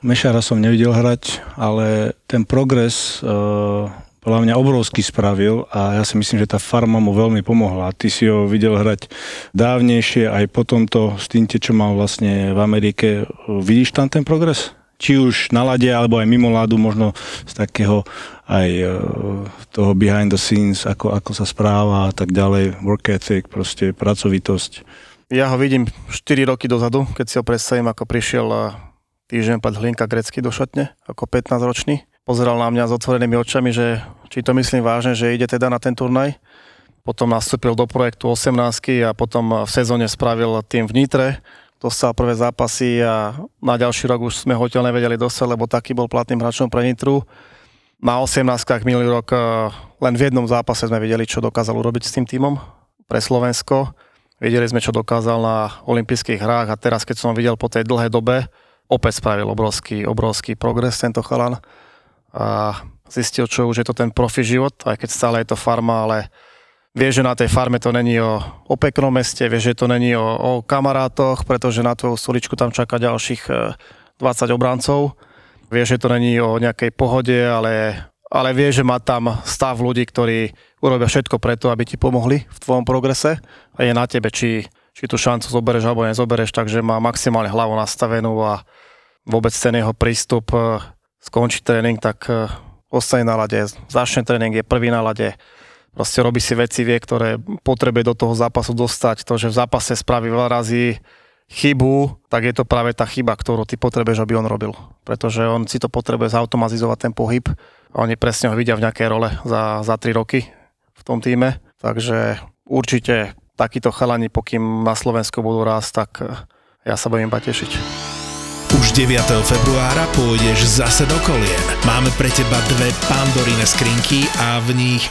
Mešara som nevidel hrať, ale ten progres uh, podľa mňa obrovský spravil a ja si myslím, že tá farma mu veľmi pomohla. Ty si ho videl hrať dávnejšie aj po tomto stinte, čo mal vlastne v Amerike. Vidíš tam ten progres? Či už na lade, alebo aj mimo ladu, možno z takého aj uh, toho behind the scenes, ako, ako sa správa a tak ďalej, work ethic, proste pracovitosť. Ja ho vidím 4 roky dozadu, keď si ho predstavím, ako prišiel týždeň pred Hlinka Grecky do šatne, ako 15-ročný. Pozeral na mňa s otvorenými očami, že či to myslím vážne, že ide teda na ten turnaj. Potom nastúpil do projektu 18 a potom v sezóne spravil tým v Nitre, dostal prvé zápasy a na ďalší rok už sme ho odtiaľ nevedeli dostať, lebo taký bol platným hráčom pre Nitru. Na 18 minulý rok eh, len v jednom zápase sme videli, čo dokázal urobiť s tým týmom pre Slovensko. Videli sme, čo dokázal na olympijských hrách a teraz, keď som videl po tej dlhej dobe, opäť spravil obrovský, obrovský progres tento chalan a zistil, čo už je to ten profi život, aj keď stále je to farma, ale vie, že na tej farme to není o, o peknom meste, vie, že to není o, o kamarátoch, pretože na tvoju stoličku tam čaká ďalších 20 e, obrancov. Vie, že to není o nejakej pohode, ale, ale vie, že má tam stav ľudí, ktorí urobia všetko preto, aby ti pomohli v tvojom progrese a je na tebe, či, či tú šancu zobereš alebo nezobereš, takže má maximálne hlavu nastavenú a vôbec ten jeho prístup, e, skončí tréning, tak e, ostane na lade, začne tréning, je prvý na lade, proste robí si veci, vie, ktoré potrebuje do toho zápasu dostať. To, že v zápase spraví veľa razy chybu, tak je to práve tá chyba, ktorú ty potrebuješ, aby on robil. Pretože on si to potrebuje zautomatizovať ten pohyb oni presne ho vidia v nejakej role za, za 3 roky v tom týme. Takže určite takíto chalani, pokým na Slovensku budú rásť, tak e, ja sa budem iba tešiť. Už 9. februára pôjdeš zase do kolien. Máme pre teba dve pandorine skrinky a v nich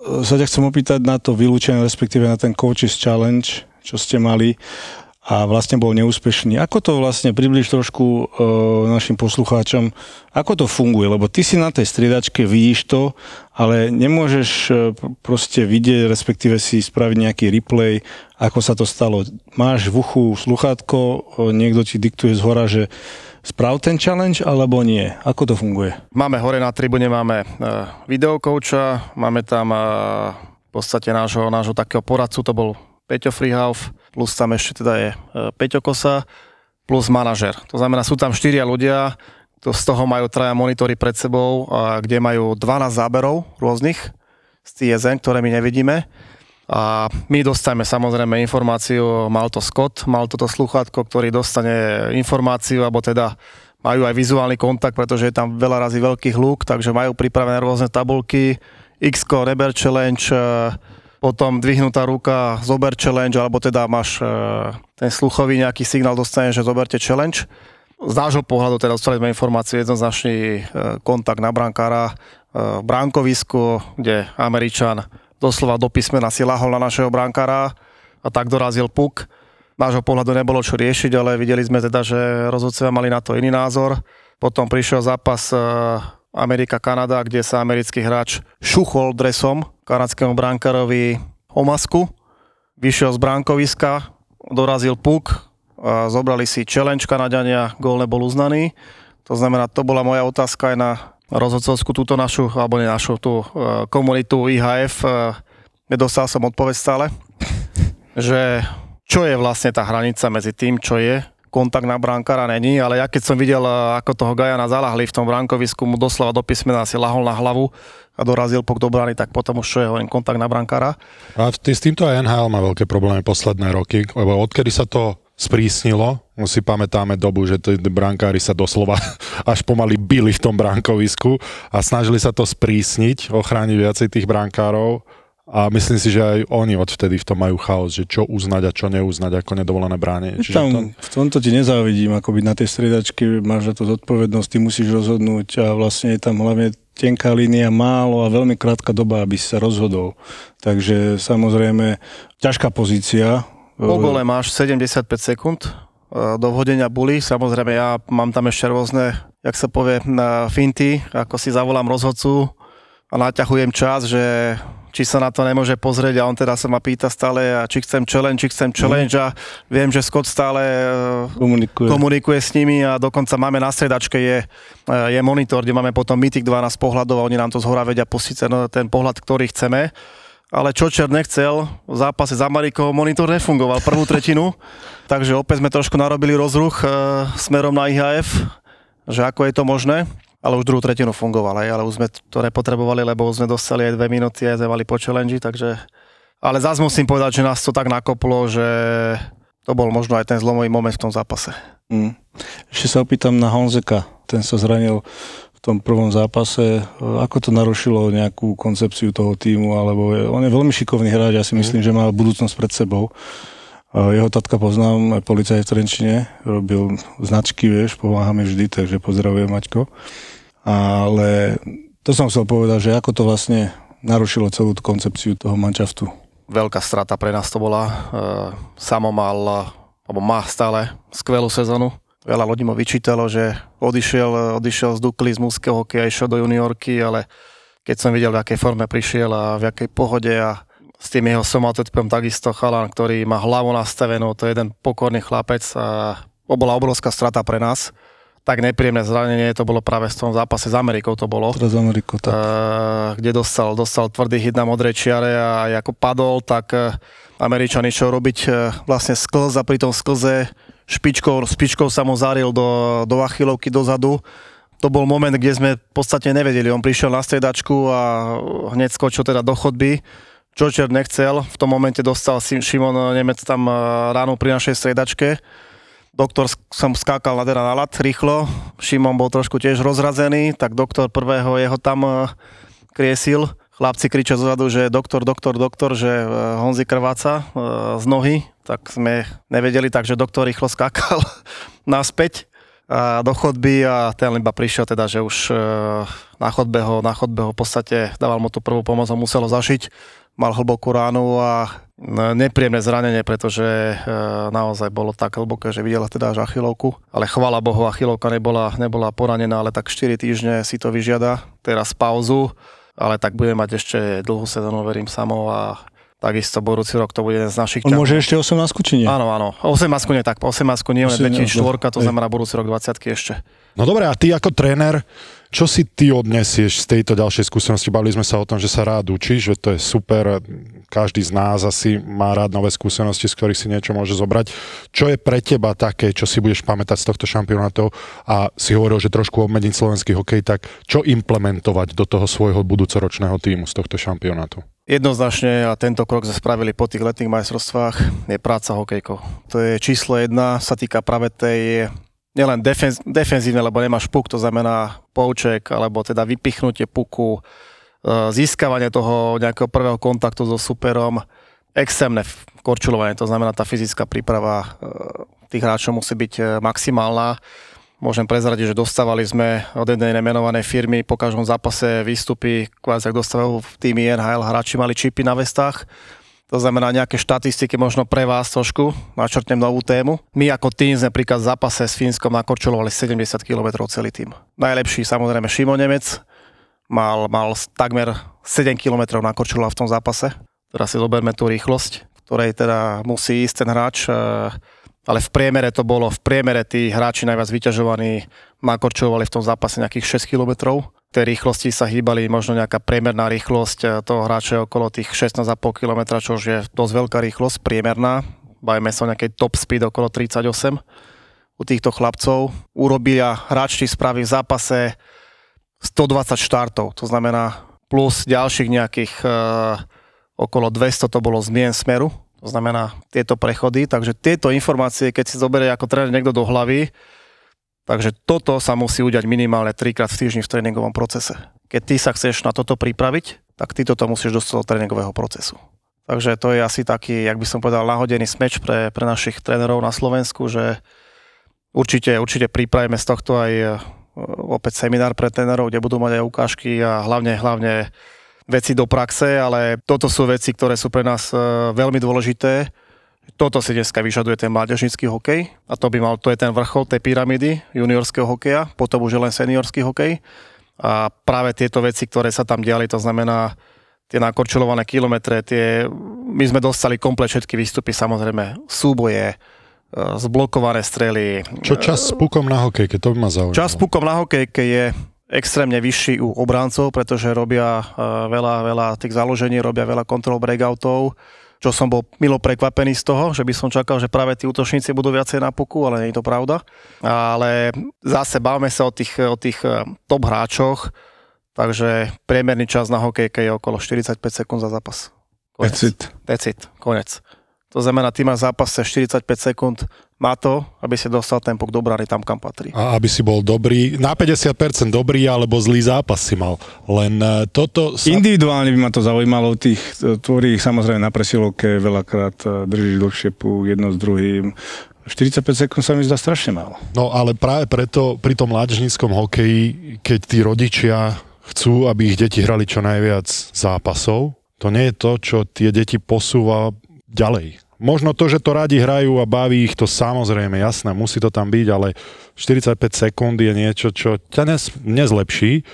sa ťa chcem opýtať na to vylúčenie, respektíve na ten Coaches Challenge, čo ste mali a vlastne bol neúspešný. Ako to vlastne približ trošku e, našim poslucháčom, ako to funguje? Lebo ty si na tej striedačke, vidíš to, ale nemôžeš e, proste vidieť, respektíve si spraviť nejaký replay, ako sa to stalo. Máš v uchu sluchátko, niekto ti diktuje z hora, že sprav ten challenge alebo nie? Ako to funguje? Máme hore na tribune, máme uh, videokouča, máme tam uh, v podstate nášho, nášho takého poradcu, to bol Peťo Freehauf, plus tam ešte teda je uh, Peťo Kosa, plus manažer. To znamená, sú tam štyria ľudia, to z toho majú traja monitory pred sebou, kde majú 12 záberov rôznych z TSN, ktoré my nevidíme. A my dostajeme samozrejme informáciu, mal to Scott, mal toto sluchátko, ktorý dostane informáciu, alebo teda majú aj vizuálny kontakt, pretože je tam veľa razy veľkých hluk, takže majú pripravené rôzne tabulky, x Reber Challenge, e, potom dvihnutá ruka, zober challenge, alebo teda máš e, ten sluchový nejaký signál, dostane, že zoberte challenge. Z nášho pohľadu teda dostali sme informáciu jednoznačný e, kontakt na brankára v bránkovisku, kde Američan doslova do písmena si lahol na našeho brankára a tak dorazil puk. Nášho pohľadu nebolo čo riešiť, ale videli sme teda, že rozhodcovia mali na to iný názor. Potom prišiel zápas e, Amerika-Kanada, kde sa americký hráč šuchol dresom kanadskému brankárovi o masku. Vyšiel z bránkoviska, dorazil puk, zobrali si challenge Kanadania, gól nebol uznaný. To znamená, to bola moja otázka aj na rozhodcovskú túto našu, alebo nie našu, tú e, komunitu IHF, e, nedostal som odpoveď stále, že čo je vlastne tá hranica medzi tým, čo je kontakt na brankára není, ale ja keď som videl, e, ako toho Gajana zalahli v tom bránkovisku, mu doslova do písmena si lahol na hlavu a dorazil pok do brány, tak potom už čo je hovorím kontakt na brankára. A s týmto aj NHL má veľké problémy posledné roky, lebo odkedy sa to sprísnilo. Si pamätáme dobu, že tí brankári sa doslova až pomaly byli v tom bránkovisku a snažili sa to sprísniť, ochrániť viacej tých brankárov a myslím si, že aj oni odvtedy v tom majú chaos, že čo uznať a čo neuznať ako nedovolené bránie. Čiže tam, to... V tomto ti nezávidím, ako byť na tej striedačke, máš na to zodpovednosť, ty musíš rozhodnúť a vlastne je tam hlavne tenká línia, málo a veľmi krátka doba, aby si sa rozhodol. Takže samozrejme ťažká pozícia, po gole máš 75 sekúnd e, do vhodenia buly. Samozrejme, ja mám tam ešte rôzne, jak sa povie, finty, ako si zavolám rozhodcu a naťahujem čas, že či sa na to nemôže pozrieť a on teda sa ma pýta stále, či chcem challenge, či chcem challenge a viem, že Scott stále e, komunikuje. komunikuje s nimi a dokonca máme na stredačke je, e, je monitor, kde máme potom Mythic 12 pohľadov a oni nám to zhora vedia pustiť ten, ten pohľad, ktorý chceme ale Čočer nechcel, v zápase za Marikou monitor nefungoval prvú tretinu, takže opäť sme trošku narobili rozruch e, smerom na IHF, že ako je to možné, ale už druhú tretinu fungoval, aj, ale už sme to nepotrebovali, lebo sme dostali aj dve minúty a sme po challenge, takže... Ale zás musím povedať, že nás to tak nakoplo, že to bol možno aj ten zlomový moment v tom zápase. Mm. Ešte sa opýtam na Honzeka, ten sa zranil tom prvom zápase. Ako to narušilo nejakú koncepciu toho týmu, alebo je, on je veľmi šikovný hráč, ja si mhm. myslím, že má budúcnosť pred sebou. Jeho tatka poznám, aj policaj v Trenčine, robil značky, vieš, pomáhame vždy, takže pozdravujem Maťko. Ale to som chcel povedať, že ako to vlastne narušilo celú tú koncepciu toho mančaftu. Veľká strata pre nás to bola. E, Samo mal, alebo má stále skvelú sezonu Veľa ľudí mu vyčítalo, že odišiel, odišiel z Dukly, z mužského hokeja, išiel do juniorky, ale keď som videl, v akej forme prišiel a v akej pohode a s tým jeho somatotipom takisto chalan, ktorý má hlavu nastavenú, to je jeden pokorný chlapec a bola obrovská strata pre nás. Tak nepríjemné zranenie to bolo práve v tom zápase s Amerikou to bolo. Teraz Amerikou, tak. Uh, kde dostal, dostal tvrdý hit na modrej čiare a ako padol, tak uh, Američan išiel robiť uh, vlastne sklz a pri tom sklze špičkou, špičkou sa mu zaril do, do achilovky dozadu. To bol moment, kde sme v podstate nevedeli. On prišiel na stredačku a hneď skočil teda do chodby. Čočer nechcel, v tom momente dostal Šimon Nemec tam eh, ráno pri našej stredačke. Doktor som skákal na, teda na lat rýchlo, Šimon bol trošku tiež rozrazený, tak doktor prvého jeho tam eh, kriesil chlapci kričia zozadu, že doktor, doktor, doktor, že e, Honzi krváca e, z nohy, tak sme nevedeli, takže doktor rýchlo skákal naspäť a do chodby a ten iba prišiel teda, že už e, na chodbe ho, na chodbe ho v podstate dával mu tú prvú pomoc, ho muselo zašiť, mal hlbokú ránu a nepríjemné zranenie, pretože naozaj bolo tak hlboké, že videla teda až achilovku, ale chvala Bohu, achilovka nebola, nebola poranená, ale tak 4 týždne si to vyžiada, teraz pauzu, ale tak budeme mať ešte dlhú sezónu, verím samo a takisto budúci rok to bude jeden z našich On môže ešte 18 či nie? Áno, áno. 18 nie, tak 18 nie, 18, 24, to znamená budúci rok 20 ešte. No dobre, a ty ako tréner, čo si ty odnesieš z tejto ďalšej skúsenosti? Bavili sme sa o tom, že sa rád učíš, že to je super, každý z nás asi má rád nové skúsenosti, z ktorých si niečo môže zobrať. Čo je pre teba také, čo si budeš pamätať z tohto šampionátov a si hovoril, že trošku obmeniť slovenský hokej, tak čo implementovať do toho svojho budúcoročného týmu z tohto šampionátu? Jednoznačne a tento krok sme spravili po tých letných majstrovstvách je práca hokejkou. To je číslo jedna, sa týka práve tej nielen defenz, defenzívne, lebo nemáš puk, to znamená pouček, alebo teda vypichnutie puku, e, získavanie toho nejakého prvého kontaktu so superom, extrémne korčulovanie, to znamená tá fyzická príprava e, tých hráčov musí byť e, maximálna. Môžem prezradiť, že dostávali sme od jednej nemenovanej firmy po každom zápase výstupy, kvázi ak dostávajú v týmy NHL, hráči mali čipy na vestách, to znamená nejaké štatistiky možno pre vás trošku, načrtnem novú tému. My ako tým sme príklad v zápase s Fínskom nakorčulovali 70 km celý tým. Najlepší samozrejme Šimo Nemec, mal, mal takmer 7 km nakorčuloval v tom zápase. Teraz si zoberme tú rýchlosť, ktorej teda musí ísť ten hráč, eh, ale v priemere to bolo, v priemere tí hráči najviac vyťažovaní nakorčulovali v tom zápase nejakých 6 km tej rýchlosti sa hýbali možno nejaká priemerná rýchlosť eh, toho hráča okolo tých 16,5 km, čo je dosť veľká rýchlosť, priemerná. Bajme sa o nejakej top speed okolo 38 u týchto chlapcov. Urobia hráči spraví v zápase 120 štartov, to znamená plus ďalších nejakých e, okolo 200 to bolo zmien smeru, to znamená tieto prechody, takže tieto informácie, keď si zoberie ako tréner niekto do hlavy, Takže toto sa musí udiať minimálne trikrát v týždni v tréningovom procese. Keď ty sa chceš na toto pripraviť, tak ty toto musíš dostať do tréningového procesu. Takže to je asi taký, jak by som povedal, nahodený smeč pre, pre našich trénerov na Slovensku, že určite, určite pripravíme z tohto aj e, opäť seminár pre trénerov, kde budú mať aj ukážky a hlavne, hlavne veci do praxe, ale toto sú veci, ktoré sú pre nás e, veľmi dôležité toto si dneska vyžaduje ten mládežnický hokej a to by mal, to je ten vrchol tej pyramídy juniorského hokeja, potom už je len seniorský hokej a práve tieto veci, ktoré sa tam diali, to znamená tie nakorčulované kilometre, tie, my sme dostali komplet všetky výstupy, samozrejme súboje, e, zblokované strely. Čo čas s pukom na hokejke, to by ma zaujímalo. Čas s pukom na hokejke je extrémne vyšší u obráncov, pretože robia e, veľa, veľa tých založení, robia veľa kontrol breakoutov, čo som bol milo prekvapený z toho, že by som čakal, že práve tí útočníci budú viacej na puku, ale nie je to pravda. Ale zase bavme sa o tých, o tých eh, top hráčoch, takže priemerný čas na hokejke je okolo 45 sekúnd za zápas. Konec. Decit. Decit, konec. To znamená, ty máš zápase 45 sekúnd na to, aby si dostal ten puk do brány tam, kam patrí. A aby si bol dobrý, na 50% dobrý alebo zlý zápas si mal. Len uh, toto... Sa... Individuálne by ma to zaujímalo, tých, ktorých samozrejme na presilovke veľakrát e, držíš dlhšie puk jedno s druhým. 45 sekúnd sa mi zdá strašne málo. No ale práve preto pri tom mládežníckom hokeji, keď tí rodičia chcú, aby ich deti hrali čo najviac zápasov, to nie je to, čo tie deti posúva ďalej. Možno to, že to radi hrajú a baví ich, to samozrejme, jasné, musí to tam byť, ale 45 sekúnd je niečo, čo ťa nes, nezlepší.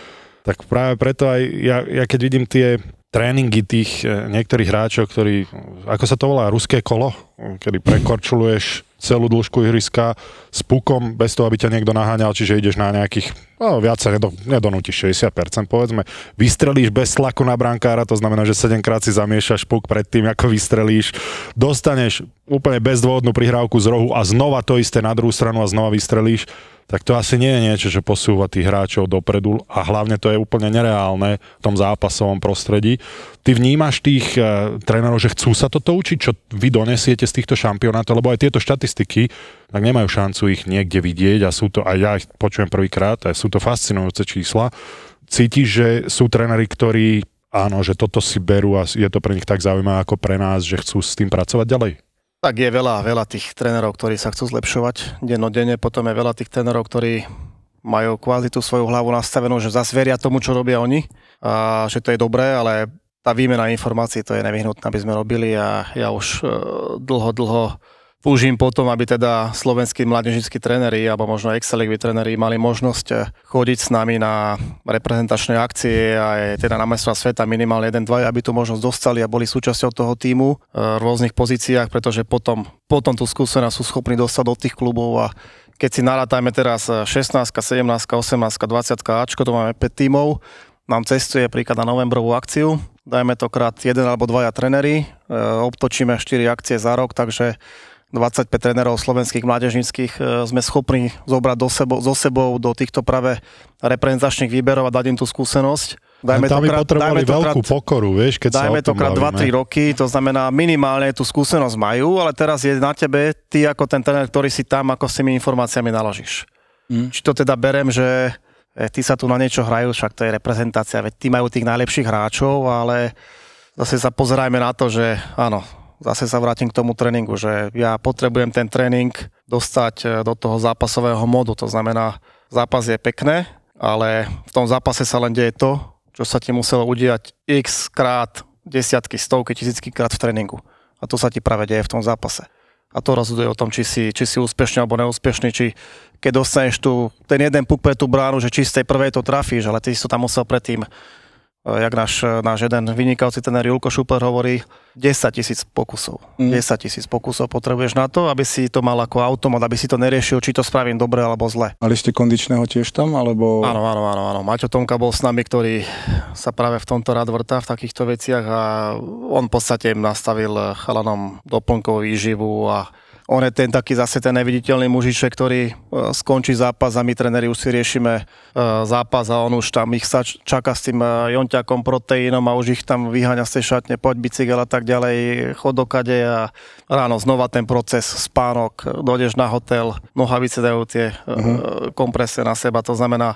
Tak práve preto aj ja, ja keď vidím tie tréningy tých eh, niektorých hráčov, ktorí, ako sa to volá, ruské kolo, kedy prekorčuluješ celú dĺžku ihriska s pukom, bez toho, aby ťa niekto naháňal, čiže ideš na nejakých, no viac sa nedo, nedonútiš, 60% povedzme. Vystrelíš bez tlaku na brankára, to znamená, že 7 krát si zamiešaš puk pred tým, ako vystrelíš. Dostaneš úplne bezdôvodnú prihrávku z rohu a znova to isté na druhú stranu a znova vystrelíš tak to asi nie je niečo, že posúva tých hráčov dopredu a hlavne to je úplne nereálne v tom zápasovom prostredí. Ty vnímaš tých e, trénerov, že chcú sa toto učiť, čo vy donesiete z týchto šampionátov, lebo aj tieto štatistiky, tak nemajú šancu ich niekde vidieť a sú to, aj ja ich počujem prvýkrát, a sú to fascinujúce čísla. Cítiš, že sú tréneri, ktorí áno, že toto si berú a je to pre nich tak zaujímavé ako pre nás, že chcú s tým pracovať ďalej? Tak je veľa, veľa tých trénerov, ktorí sa chcú zlepšovať dennodenne, potom je veľa tých trénerov, ktorí majú kvázi tú svoju hlavu nastavenú, že zase veria tomu, čo robia oni a že to je dobré, ale tá výmena informácií to je nevyhnutné, aby sme robili a ja už e, dlho, dlho túžim potom, aby teda slovenskí mládežníckí tréneri alebo možno Exceligoví tréneri mali možnosť eh, chodiť s nami na reprezentačné akcie a teda na mestra sveta minimálne jeden, dva, aby tu možnosť dostali a boli súčasťou toho týmu eh, v rôznych pozíciách, pretože potom, potom tú skúsenosť sú schopní dostať do tých klubov a keď si narátajme teraz 16, 17, 18, 20 Ačko, to máme 5 tímov, nám cestuje príklad na novembrovú akciu, dajme to krát jeden alebo dvaja trenery, e, obtočíme 4 akcie za rok, takže 25 trénerov slovenských mládežnických e, sme schopní zobrať do sebou, so sebou do týchto práve reprezentačných výberov a dať im tú skúsenosť. Dajme to krát, dajme to krát, pokoru, vieš, keď dajme sa to krát 2-3 roky, to znamená minimálne tú skúsenosť majú, ale teraz je na tebe, ty ako ten tréner, ktorý si tam, ako s tými informáciami naložíš. Mm. Či to teda berem, že e, ty sa tu na niečo hrajú, však to je reprezentácia, veď ty majú tých najlepších hráčov, ale zase sa pozerajme na to, že áno, zase sa vrátim k tomu tréningu, že ja potrebujem ten tréning dostať e, do toho zápasového modu, to znamená, zápas je pekné, ale v tom zápase sa len deje to, čo sa ti muselo udiať x krát, desiatky, stovky, tisícky krát v tréningu. A to sa ti práve deje v tom zápase. A to rozhoduje o tom, či si, či si úspešný alebo neúspešný, či keď dostaneš tu ten jeden puk pre tú bránu, že či z tej prvej to trafíš, ale ty si to tam musel predtým jak náš, eh, náš jeden vynikajúci ten Julko Šuper hovorí, 10 tisíc pokusov. Mm. 10 tisíc pokusov potrebuješ na to, aby si to mal ako automat, aby si to neriešil, či to spravím dobre alebo zle. Mali ste kondičného tiež tam, alebo... Áno, áno, áno, áno. Maťo Tomka bol s nami, ktorý sa práve v tomto rád vrtá v takýchto veciach a on v podstate im nastavil chalanom doplnkovú výživu a on je ten taký zase ten neviditeľný mužiček, ktorý e, skončí zápas a my tréneri už si riešime e, zápas a on už tam ich sa čaká s tým e, jonťakom, proteínom a už ich tam vyháňa z tej šatne, poď bicykel a tak ďalej, chod do kade a ráno znova ten proces, spánok, dojdeš na hotel, nohavice dajú tie uh-huh. kompresie na seba, to znamená,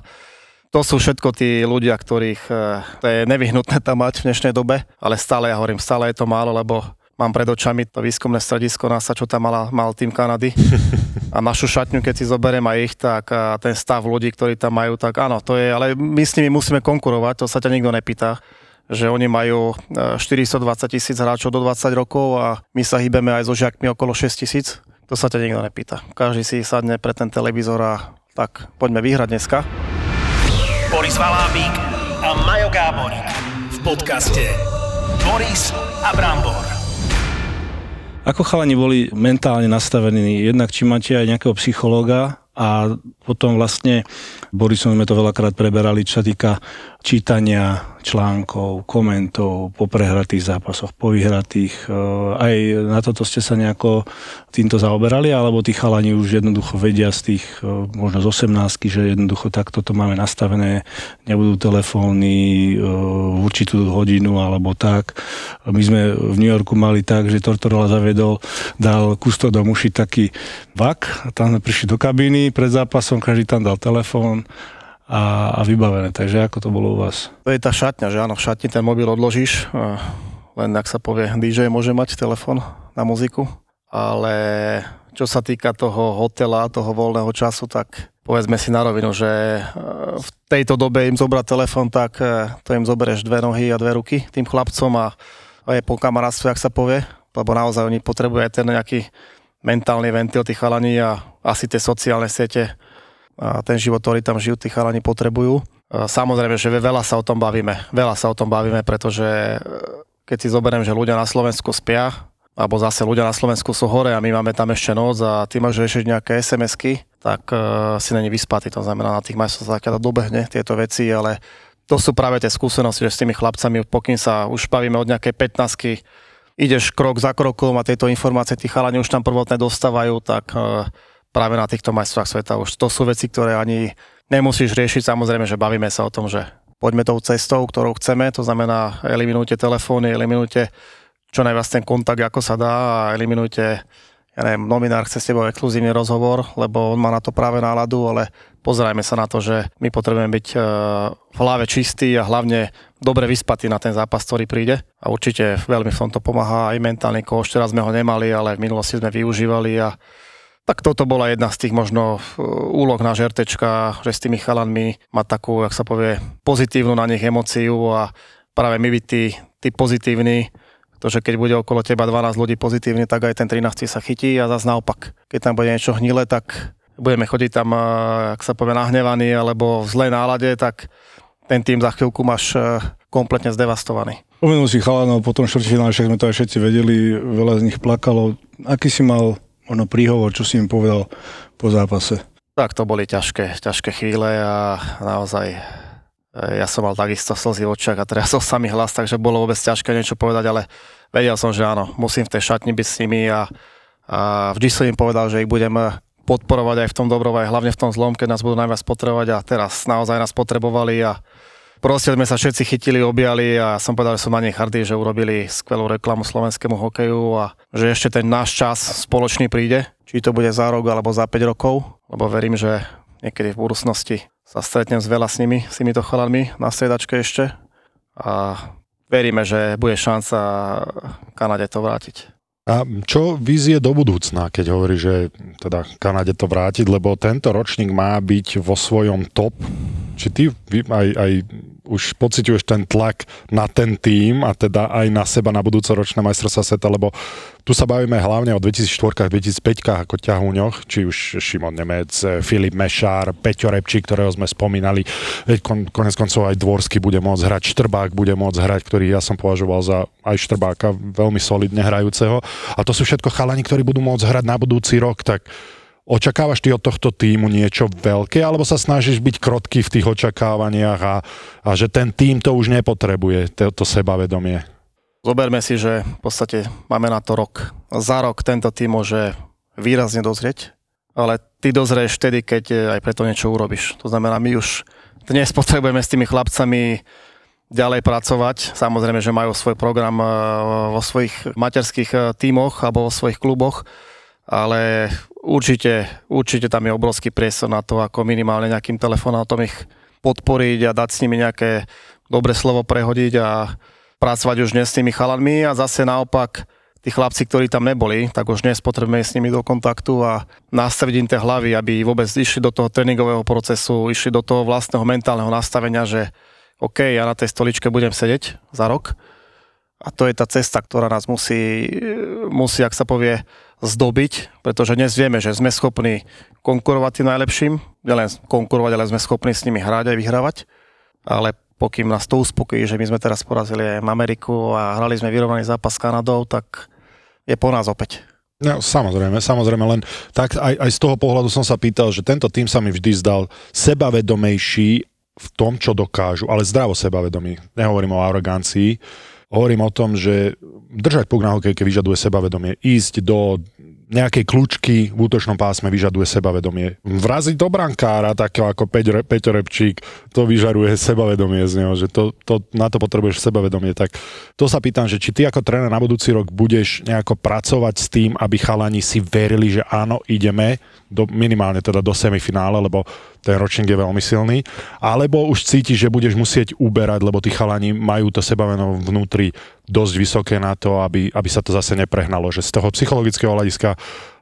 to sú všetko tí ľudia, ktorých to je nevyhnutné tam mať v dnešnej dobe, ale stále, ja hovorím, stále je to málo, lebo mám pred očami to výskumné stredisko NASA, čo tam mala, mal tým Kanady. A našu šatňu, keď si zoberiem aj ich, tak a ten stav ľudí, ktorí tam majú, tak áno, to je, ale my s nimi musíme konkurovať, to sa ťa nikto nepýta že oni majú 420 e, tisíc hráčov do 20 rokov a my sa hýbeme aj so žiakmi okolo 6 tisíc. To sa ťa nikto nepýta. Každý si sadne pre ten televízor a tak poďme vyhrať dneska. Boris Valábík a Majo Gáborík v podcaste Boris a Brambor. Ako chalani boli mentálne nastavení? Jednak či máte aj nejakého psychológa a potom vlastne Borisom sme to veľakrát preberali, čo sa týka čítania článkov, komentov po prehratých zápasoch, po vyhratých. E, aj na toto ste sa nejako týmto zaoberali, alebo tí chalani už jednoducho vedia z tých e, možno z 18 že jednoducho takto to máme nastavené, nebudú telefóny e, v určitú hodinu alebo tak. My sme v New Yorku mali tak, že Tortorella zavedol, dal kustodom ušiť taký vak, tam sme prišli do kabíny pred zápasom, každý tam dal telefón a, a vybavené. Takže ako to bolo u vás? To je tá šatňa, že áno, v šatni ten mobil odložíš, len ak sa povie, DJ môže mať telefon na muziku, ale čo sa týka toho hotela, toho voľného času, tak povedzme si na rovinu, že e, v tejto dobe im zobrať telefon, tak e, to im zoberieš dve nohy a dve ruky tým chlapcom a, a je po kamarátstve, ak sa povie, lebo naozaj oni potrebujú aj ten nejaký mentálny ventil, tí chalani a asi tie sociálne siete a ten život, ktorý tam žijú, tí chalani potrebujú. Samozrejme, že veľa sa o tom bavíme. Veľa sa o tom bavíme, pretože e, keď si zoberiem, že ľudia na Slovensku spia, alebo zase ľudia na Slovensku sú hore a my máme tam ešte noc a ty máš riešiť nejaké SMS-ky, tak uh, si není vyspatý. To znamená, na tých majstrovstvách sa dobehne tieto veci, ale to sú práve tie skúsenosti, že s tými chlapcami, pokým sa už bavíme od nejakej 15 ideš krok za krokom a tieto informácie tí chalani už tam prvotné dostávajú, tak uh, práve na týchto majstvách sveta už to sú veci, ktoré ani nemusíš riešiť. Samozrejme, že bavíme sa o tom, že poďme tou cestou, ktorou chceme, to znamená eliminujte telefóny, eliminujte čo najviac ten kontakt, ako sa dá a eliminujte ja neviem, nominár chce s tebou exkluzívny rozhovor, lebo on má na to práve náladu, ale pozerajme sa na to, že my potrebujeme byť e, v hlave čistí a hlavne dobre vyspatí na ten zápas, ktorý príde. A určite veľmi v tomto pomáha aj mentálny koš. Teraz sme ho nemali, ale v minulosti sme využívali a tak toto bola jedna z tých možno uh, úloh na žertečka, že s tými chalanmi mať takú, jak sa povie, pozitívnu na nich emociu a práve my byť tí, tí pozitívni, to, keď bude okolo teba 12 ľudí pozitívni, tak aj ten 13 sa chytí a zase naopak. Keď tam bude niečo hnile, tak budeme chodiť tam, uh, ak sa povie, nahnevaný alebo v zlej nálade, tak ten tým za chvíľku máš uh, kompletne zdevastovaný. Pomenul si chalanov, potom štvrťfinále, však sme to aj všetci vedeli, veľa z nich plakalo. Aký si mal ono príhovor, čo si im povedal po zápase? Tak to boli ťažké, ťažké chvíle a naozaj e, ja som mal takisto slzy v očiach a teraz som samý hlas, takže bolo vôbec ťažké niečo povedať, ale vedel som, že áno, musím v tej šatni byť s nimi a, a vždy som im povedal, že ich budem podporovať aj v tom dobrom, aj hlavne v tom zlom, keď nás budú najviac potrebovať a teraz naozaj nás potrebovali a proste sme sa všetci chytili, objali a som povedal, že som na nich hrdý, že urobili skvelú reklamu slovenskému hokeju a že ešte ten náš čas spoločný príde, či to bude za rok alebo za 5 rokov, lebo verím, že niekedy v budúcnosti sa stretnem s veľa s nimi, s týmito chalanmi na striedačke ešte a veríme, že bude šanca Kanade to vrátiť. A čo vízie do budúcna, keď hovorí, že teda Kanade to vrátiť, lebo tento ročník má byť vo svojom top. Či ty aj, aj už pociťuješ ten tlak na ten tým a teda aj na seba na budúcoročné majstrovstvá sveta, lebo tu sa bavíme hlavne o 2004 2005 ako ťahúňoch, či už Šimon Nemec, Filip Mešár, Peťo Repčí, ktorého sme spomínali, kon, konec koncov aj Dvorsky bude môcť hrať, Štrbák bude môcť hrať, ktorý ja som považoval za aj Štrbáka veľmi solidne hrajúceho. A to sú všetko chalani, ktorí budú môcť hrať na budúci rok, tak Očakávaš ty od tohto týmu niečo veľké, alebo sa snažíš byť krotký v tých očakávaniach a, a že ten tým to už nepotrebuje, to, to sebavedomie? Zoberme si, že v podstate máme na to rok. Za rok tento tým môže výrazne dozrieť, ale ty dozrieš vtedy, keď aj preto niečo urobíš. To znamená, my už dnes potrebujeme s tými chlapcami ďalej pracovať. Samozrejme, že majú svoj program eh, vo svojich materských eh, tímoch alebo vo svojich kluboch, ale určite, určite tam je obrovský priestor na to, ako minimálne nejakým telefonátom ich podporiť a dať s nimi nejaké dobre slovo prehodiť a pracovať už dnes s tými chalanmi. A zase naopak tí chlapci, ktorí tam neboli, tak už dnes potrebujeme s nimi do kontaktu a nastaviť im tie hlavy, aby vôbec išli do toho tréningového procesu, išli do toho vlastného mentálneho nastavenia, že OK, ja na tej stoličke budem sedieť za rok. A to je tá cesta, ktorá nás musí, musí, ak sa povie, zdobiť, pretože dnes vieme, že sme schopní konkurovať tým najlepším, nielen konkurovať, ale sme schopní s nimi hrať aj vyhrávať, ale pokým nás to uspokojí, že my sme teraz porazili aj Ameriku a hrali sme vyrovnaný zápas s Kanadou, tak je po nás opäť. No, samozrejme, samozrejme, len tak aj, aj z toho pohľadu som sa pýtal, že tento tým sa mi vždy zdal sebavedomejší v tom, čo dokážu, ale zdravo sebavedomí. Nehovorím o arogancii, hovorím o tom, že držať puk na hokejke vyžaduje sebavedomie. Ísť do nejakej kľúčky v útočnom pásme vyžaduje sebavedomie. Vraziť do brankára, takého ako Peťo, Peťo Repčík, to vyžaruje sebavedomie z neho, že to, to, na to potrebuješ sebavedomie. Tak to sa pýtam, že či ty ako tréner na budúci rok budeš nejako pracovať s tým, aby chalani si verili, že áno, ideme do, minimálne teda do semifinále, lebo ten ročník je veľmi silný, alebo už cítiš, že budeš musieť uberať, lebo tí chalani majú to sebaveno vnútri dosť vysoké na to, aby, aby sa to zase neprehnalo, že z toho psychologického hľadiska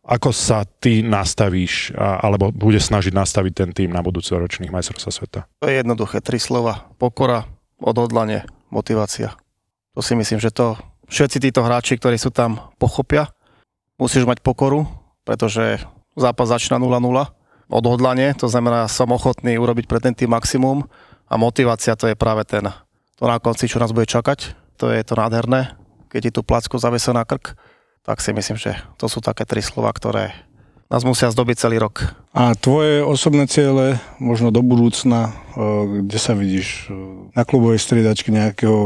ako sa ty nastavíš, alebo bude snažiť nastaviť ten tým na budúci ročných majstrovstvá sveta? To je jednoduché, tri slova. Pokora, odhodlanie, motivácia. To si myslím, že to všetci títo hráči, ktorí sú tam, pochopia. Musíš mať pokoru, pretože zápas začína 0-0 odhodlanie, to znamená, som ochotný urobiť pre ten tým maximum a motivácia to je práve ten, to na konci, čo nás bude čakať, to je to nádherné, keď ti tú placku zavesa na krk, tak si myslím, že to sú také tri slova, ktoré nás musia zdobiť celý rok. A tvoje osobné ciele, možno do budúcna, kde sa vidíš? Na klubovej striedačke nejakého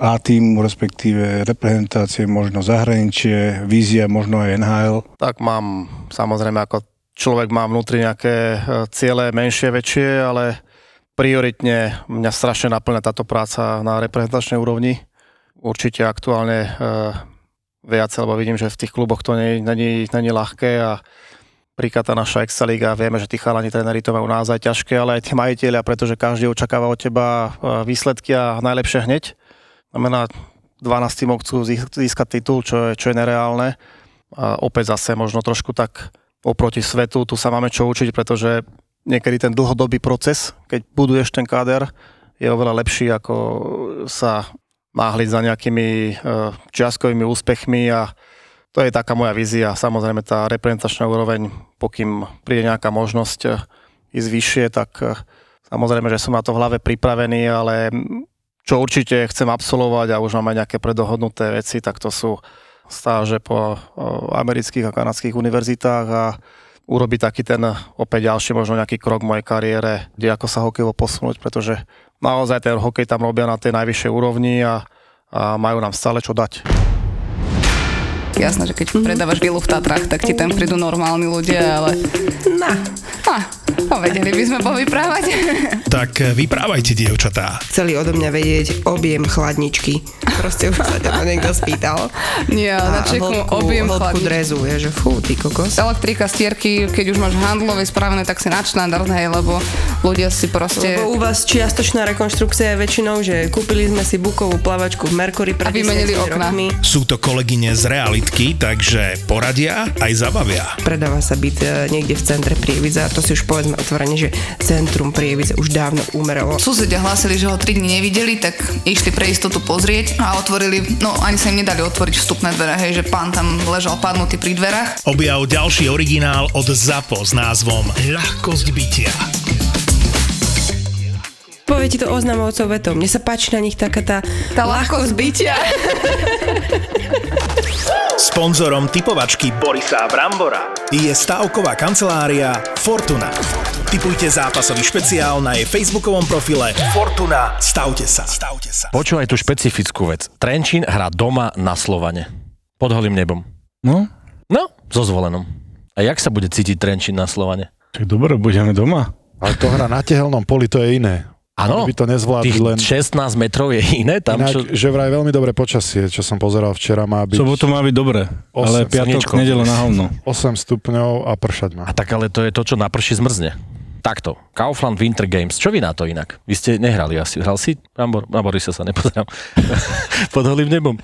A týmu, respektíve reprezentácie, možno zahraničie, vízia, možno aj NHL? Tak mám samozrejme ako človek má vnútri nejaké e, ciele menšie, väčšie, ale prioritne mňa strašne naplňa táto práca na reprezentačnej úrovni. Určite aktuálne e, viac, lebo vidím, že v tých kluboch to není, ľahké a príklad tá naša Extraliga, vieme, že tí chalani tréneri to majú naozaj ťažké, ale aj tí majiteľia, pretože každý očakáva od teba e, výsledky a najlepšie hneď. Znamená, 12 tímov chcú získať titul, čo je, čo je nereálne. A opäť zase možno trošku tak oproti svetu, tu sa máme čo učiť, pretože niekedy ten dlhodobý proces, keď buduješ ten káder, je oveľa lepší, ako sa náhliť za nejakými e, čiastkovými úspechmi a to je taká moja vízia. Samozrejme tá reprezentačná úroveň, pokým príde nejaká možnosť e, ísť vyššie, tak e, samozrejme, že som na to v hlave pripravený, ale čo určite chcem absolvovať a už máme nejaké predohodnuté veci, tak to sú stáže po amerických a kanadských univerzitách a urobiť taký ten opäť ďalší možno nejaký krok v mojej kariére, kde ako sa hokejovo posunúť, pretože naozaj ten hokej tam robia na tej najvyššej úrovni a, a majú nám stále čo dať. Jasné, že keď predávaš vilu v Tatrách, tak ti tam prídu normálni ľudia, ale... Na. A, no, vedeli by sme povyprávať. Tak vyprávajte, dievčatá. Chceli odo mňa vedieť objem chladničky. Proste už sa ťa to niekto spýtal. Nie, na čeku objem chladničky. drezu, je, že fú, ty kokos. Elektrika, stierky, keď už máš handlové spravené, tak si na štandard, hej, lebo ľudia si proste... Lebo u vás čiastočná rekonštrukcia je väčšinou, že kúpili sme si bukovú plavačku v Mercury pred A vymenili 10 okná. rokmi. Sú to kolegyne z realitky, takže poradia aj zabavia. Predáva sa byt e, niekde v centre Prievidza, to si už povedzme otvorene, že centrum Prievidze už dávno umeralo. Susedia hlásili, že ho 3 dní nevideli, tak išli pre istotu pozrieť a otvorili, no ani sa im nedali otvoriť vstupné dvere, hej, že pán tam ležal padnutý pri dverách. Objav ďalší originál od ZAPO s názvom Ľahkosť bytia. Povie ti to oznamovcov vetom. Mne sa páči na nich taká tá, Tá ľahkosť bytia. Sponzorom typovačky Borisa Brambora je stavková kancelária Fortuna. Typujte zápasový špeciál na jej facebookovom profile Fortuna. Stavte sa. Stavte sa. Počúvaj tú špecifickú vec. Trenčín hrá doma na Slovane. Pod holým nebom. No, No, so zvolenom. A jak sa bude cítiť Trenčín na Slovane? tak dobre, budeme doma. Ale to hra na tehelnom poli, to je iné. Áno, by to nezvládli tých len... 16 metrov je iné tam, Inak, čo... že vraj veľmi dobré počasie, čo som pozeral včera, má byť Sobotu má byť dobre, ale piatok, nedela na hovno. 8 stupňov a pršať má. A tak ale to je to, čo naprší zmrzne. Takto. Kaufland Winter Games. Čo vy na to inak? Vy ste nehrali asi. Hral si? Brambor? Na Borisa sa nepozerám. Pod holým nebom.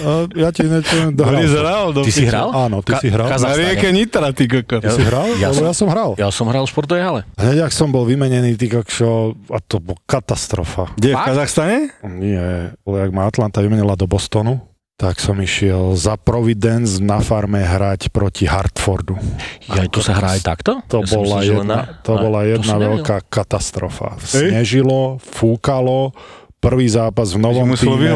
A ja ti niečo dohral. Boris hral do Ty si hral? Áno, ty Ka- si hral. Kazachstane. Na rieke Nitra, ty kokos. Ty si hral? Ja som- ja som hral. Ja som hral v športovej hale. Hneď, ak som bol vymenený, ty kokšo, a to bol katastrofa. Kde, v? Kazachstane? Nie, lebo jak ma Atlanta vymenila do Bostonu, tak som išiel za Providence na farme hrať proti Hartfordu. Ja, tu sa hrá aj takto? To ja bola jedna, na- to a- bola jedna nevedel. veľká katastrofa. Snežilo, fúkalo, prvý zápas v novom týme,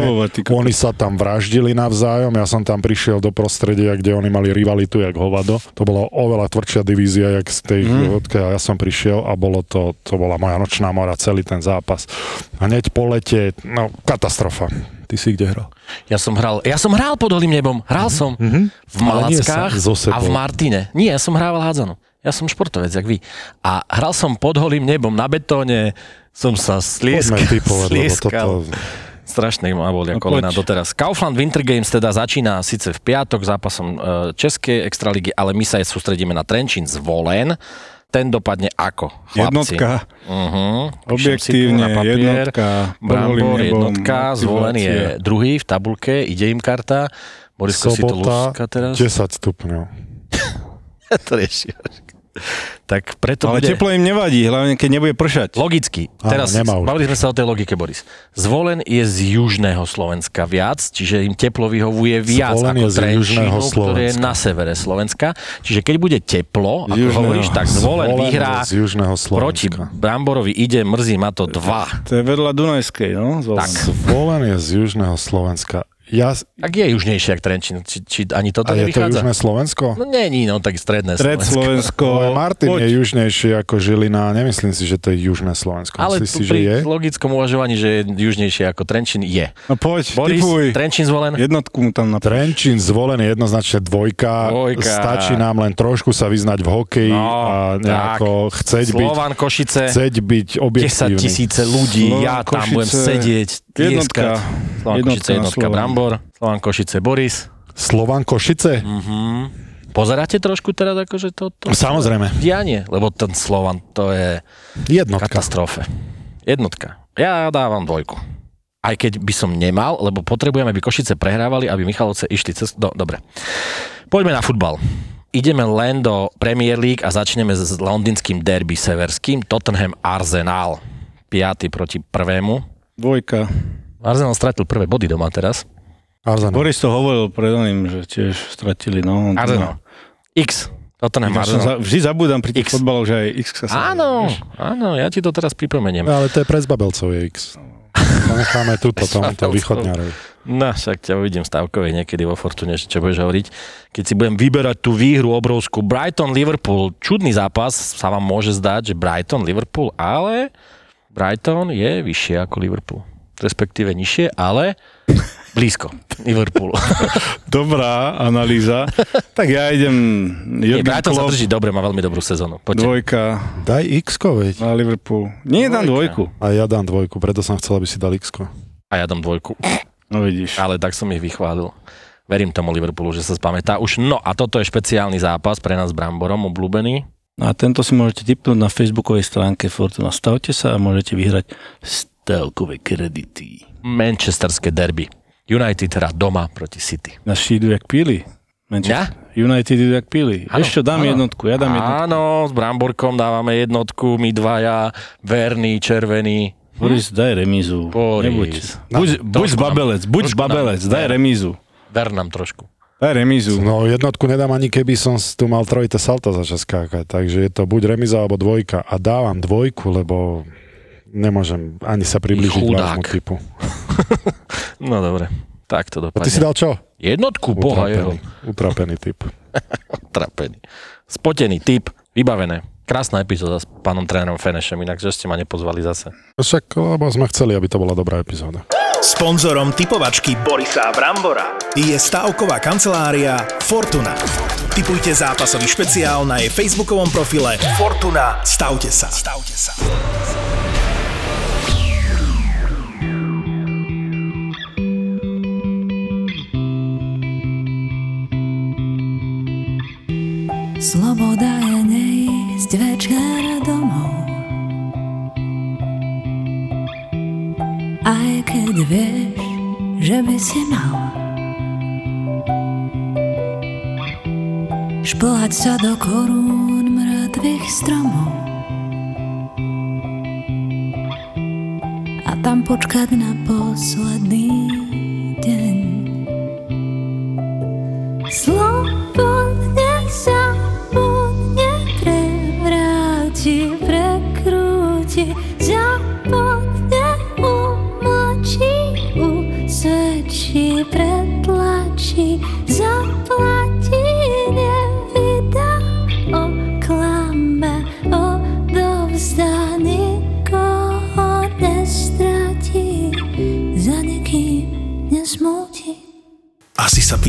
oni sa tam vraždili navzájom, ja som tam prišiel do prostredia, kde oni mali rivalitu jak hovado. To bola oveľa tvrdšia divízia, jak z tej mm. odkiaľ ja som prišiel a bolo to, to bola moja nočná mora, celý ten zápas. Hneď po lete, no katastrofa. Ty si kde hral? Ja som hral, ja som hral pod holým nebom. Hral som Mhm. v Ale nie Malackách a v. Martine. Nie, ja som hrával hádzanú. Ja som športovec, jak vy. A hral som pod holým nebom na betóne, som sa slieskal. Poďme typovať, slieskal. toto... Strašné ma bolia No kolena poď. doteraz. Kaufland Winter Games teda začína síce v piatok zápasom e, Českej extraligy, ale my sa aj sústredíme na Trenčín zvolen. Ten dopadne ako, chlapci? Jednotka. Uh-huh. Objektívne, jednotka. pod holým Brambor, nebom, jednotka, zvolen je druhý v tabulke, ide im karta. Borisko si to Sobota, teraz. 10 stupňov. to rieši. Tak preto Ale bude... teplo im nevadí, hlavne keď nebude pršať. Logicky. Áno, Teraz bavili sme sa o tej logike, Boris. Zvolen je z južného Slovenska viac, čiže im teplo vyhovuje viac Zvolen ako je z Trenčínu, južného ktoré je na severe Slovenska. Čiže keď bude teplo, ako Južného. hovoríš, tak Zvolen Zvolen vyhrá z južného proti Slovenska. Bramborovi. Ide, mrzí ma to dva. To je vedľa Dunajskej, no? Zvolen. Tak. Zvolen je z južného Slovenska. Ja, Tak je južnejšie ako Trenčín. Či, či ani toto a je to nevychádza? južné Slovensko? No nie, no tak stredné Stred Slovensko. Slovensko. Ale Martin Poď. je južnejší ako Žilina, nemyslím si, že to je južné Slovensko. Ale Myslíš si, že je? logickom uvažovaní, že je južnejšie ako Trenčín, je. No poď, Boris, typuj. Trenčín zvolen? Jednotku mu tam napíš. Trenčín zvolený jednoznačne dvojka. Dvojka. Stačí nám len trošku sa vyznať v hokeji No, a nejako chceť byť, Slovan Košice, chceť byť 10 objektívny. tisíce ľudí, Slovan ja tam Košice, budem sedieť, jednotka. tieskať. Slovan Jednotka Košice, jednotka Slovan. Brambor, Slovan Košice, Boris. Slovan Košice? Mhm. Pozeráte trošku teraz akože to, to Samozrejme. dianie, lebo ten Slovan to je Jednotka. katastrofe. Jednotka. Ja dávam dvojku. Aj keď by som nemal, lebo potrebujeme, aby Košice prehrávali, aby Michalovce išli cez... No, dobre. Poďme na futbal. Ideme len do Premier League a začneme s londýnským derby severským. Tottenham Arsenal. 5. proti prvému. Dvojka. Arsenal stratil prvé body doma teraz. Arsenal. Boris to hovoril pred oným, že tiež stratili, no. Arsenal. X. Tottenham Ja Arsenal. za, vždy zabúdam pri tých X. fotbaloch, že aj X sa sa... Áno, áno, ja ti to teraz pripomeniem. Ale to je pre zbabelcov je X. Necháme túto, tomuto východňarovi. No, však ťa uvidím stavkovej niekedy vo Fortune, čo budeš hovoriť. Keď si budem vyberať tú výhru obrovskú Brighton-Liverpool, čudný zápas, sa vám môže zdať, že Brighton-Liverpool, ale Brighton je vyššie ako Liverpool. Respektíve nižšie, ale blízko. Liverpool. Dobrá analýza. Tak ja idem... Nie, Jurgen Brighton sa Klopp, drží dobre, má veľmi dobrú sezónu. Poďte. Dvojka Daj x veď. na Liverpool. Nie, dám dvojku. A ja dám dvojku, preto som chcel, aby si dal x A ja dám dvojku. No vidíš. Ale tak som ich vychválil. Verím tomu Liverpoolu, že sa spamätá už. No a toto je špeciálny zápas pre nás s Bramborom, obľúbený. No a tento si môžete tipnúť na facebookovej stránke Fortuna. Stavte sa a môžete vyhrať stavkové kredity. Manchesterské derby. United teda doma proti City. Naši idú jak píli. Manchester. United idú jak píli. Áno, Ešte dám áno. jednotku, ja dám jednotku. Áno, s Bramborkom dávame jednotku, my dvaja, verný, červený. Boris, daj remízu. Boris. Nebuď, No, buď, zbabelec, buď zbabelec, nám- daj remízu. Ver nám trošku. Daj remízu. No jednotku nedám ani keby som s- tu mal trojité salto začať skákať, takže je to buď remiza alebo dvojka a dávam dvojku, lebo nemôžem ani sa približiť Chudák. vášmu typu. No dobre, tak to A dopadne. ty si dal čo? Jednotku, boha jeho. Utrapený, utrapený typ. Trapený. Spotený typ, vybavené. Krásna epizóda s pánom trénerom Fenešem, inak že ste ma nepozvali zase. Však, lebo sme chceli, aby to bola dobrá epizóda. Sponzorom typovačky Borisa Brambora je stavková kancelária Fortuna. Typujte zápasový špeciál na jej facebookovom profile Fortuna. Stavte sa. Stavte sa. Sloboda je neísť večer domov. Aj keď vieš, že by si mal. Šplhať sa do korún mŕtvych stromov. A tam počkať na posledný deň. Slobodne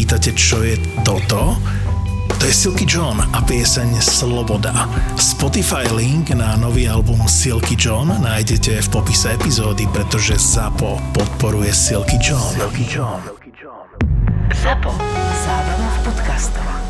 pýtate, čo je toto? To je Silky John a pieseň Sloboda. Spotify link na nový album Silky John nájdete v popise epizódy, pretože ZAPO podporuje Silky John. Silky John. Zapo. Zábrná v podcastovách.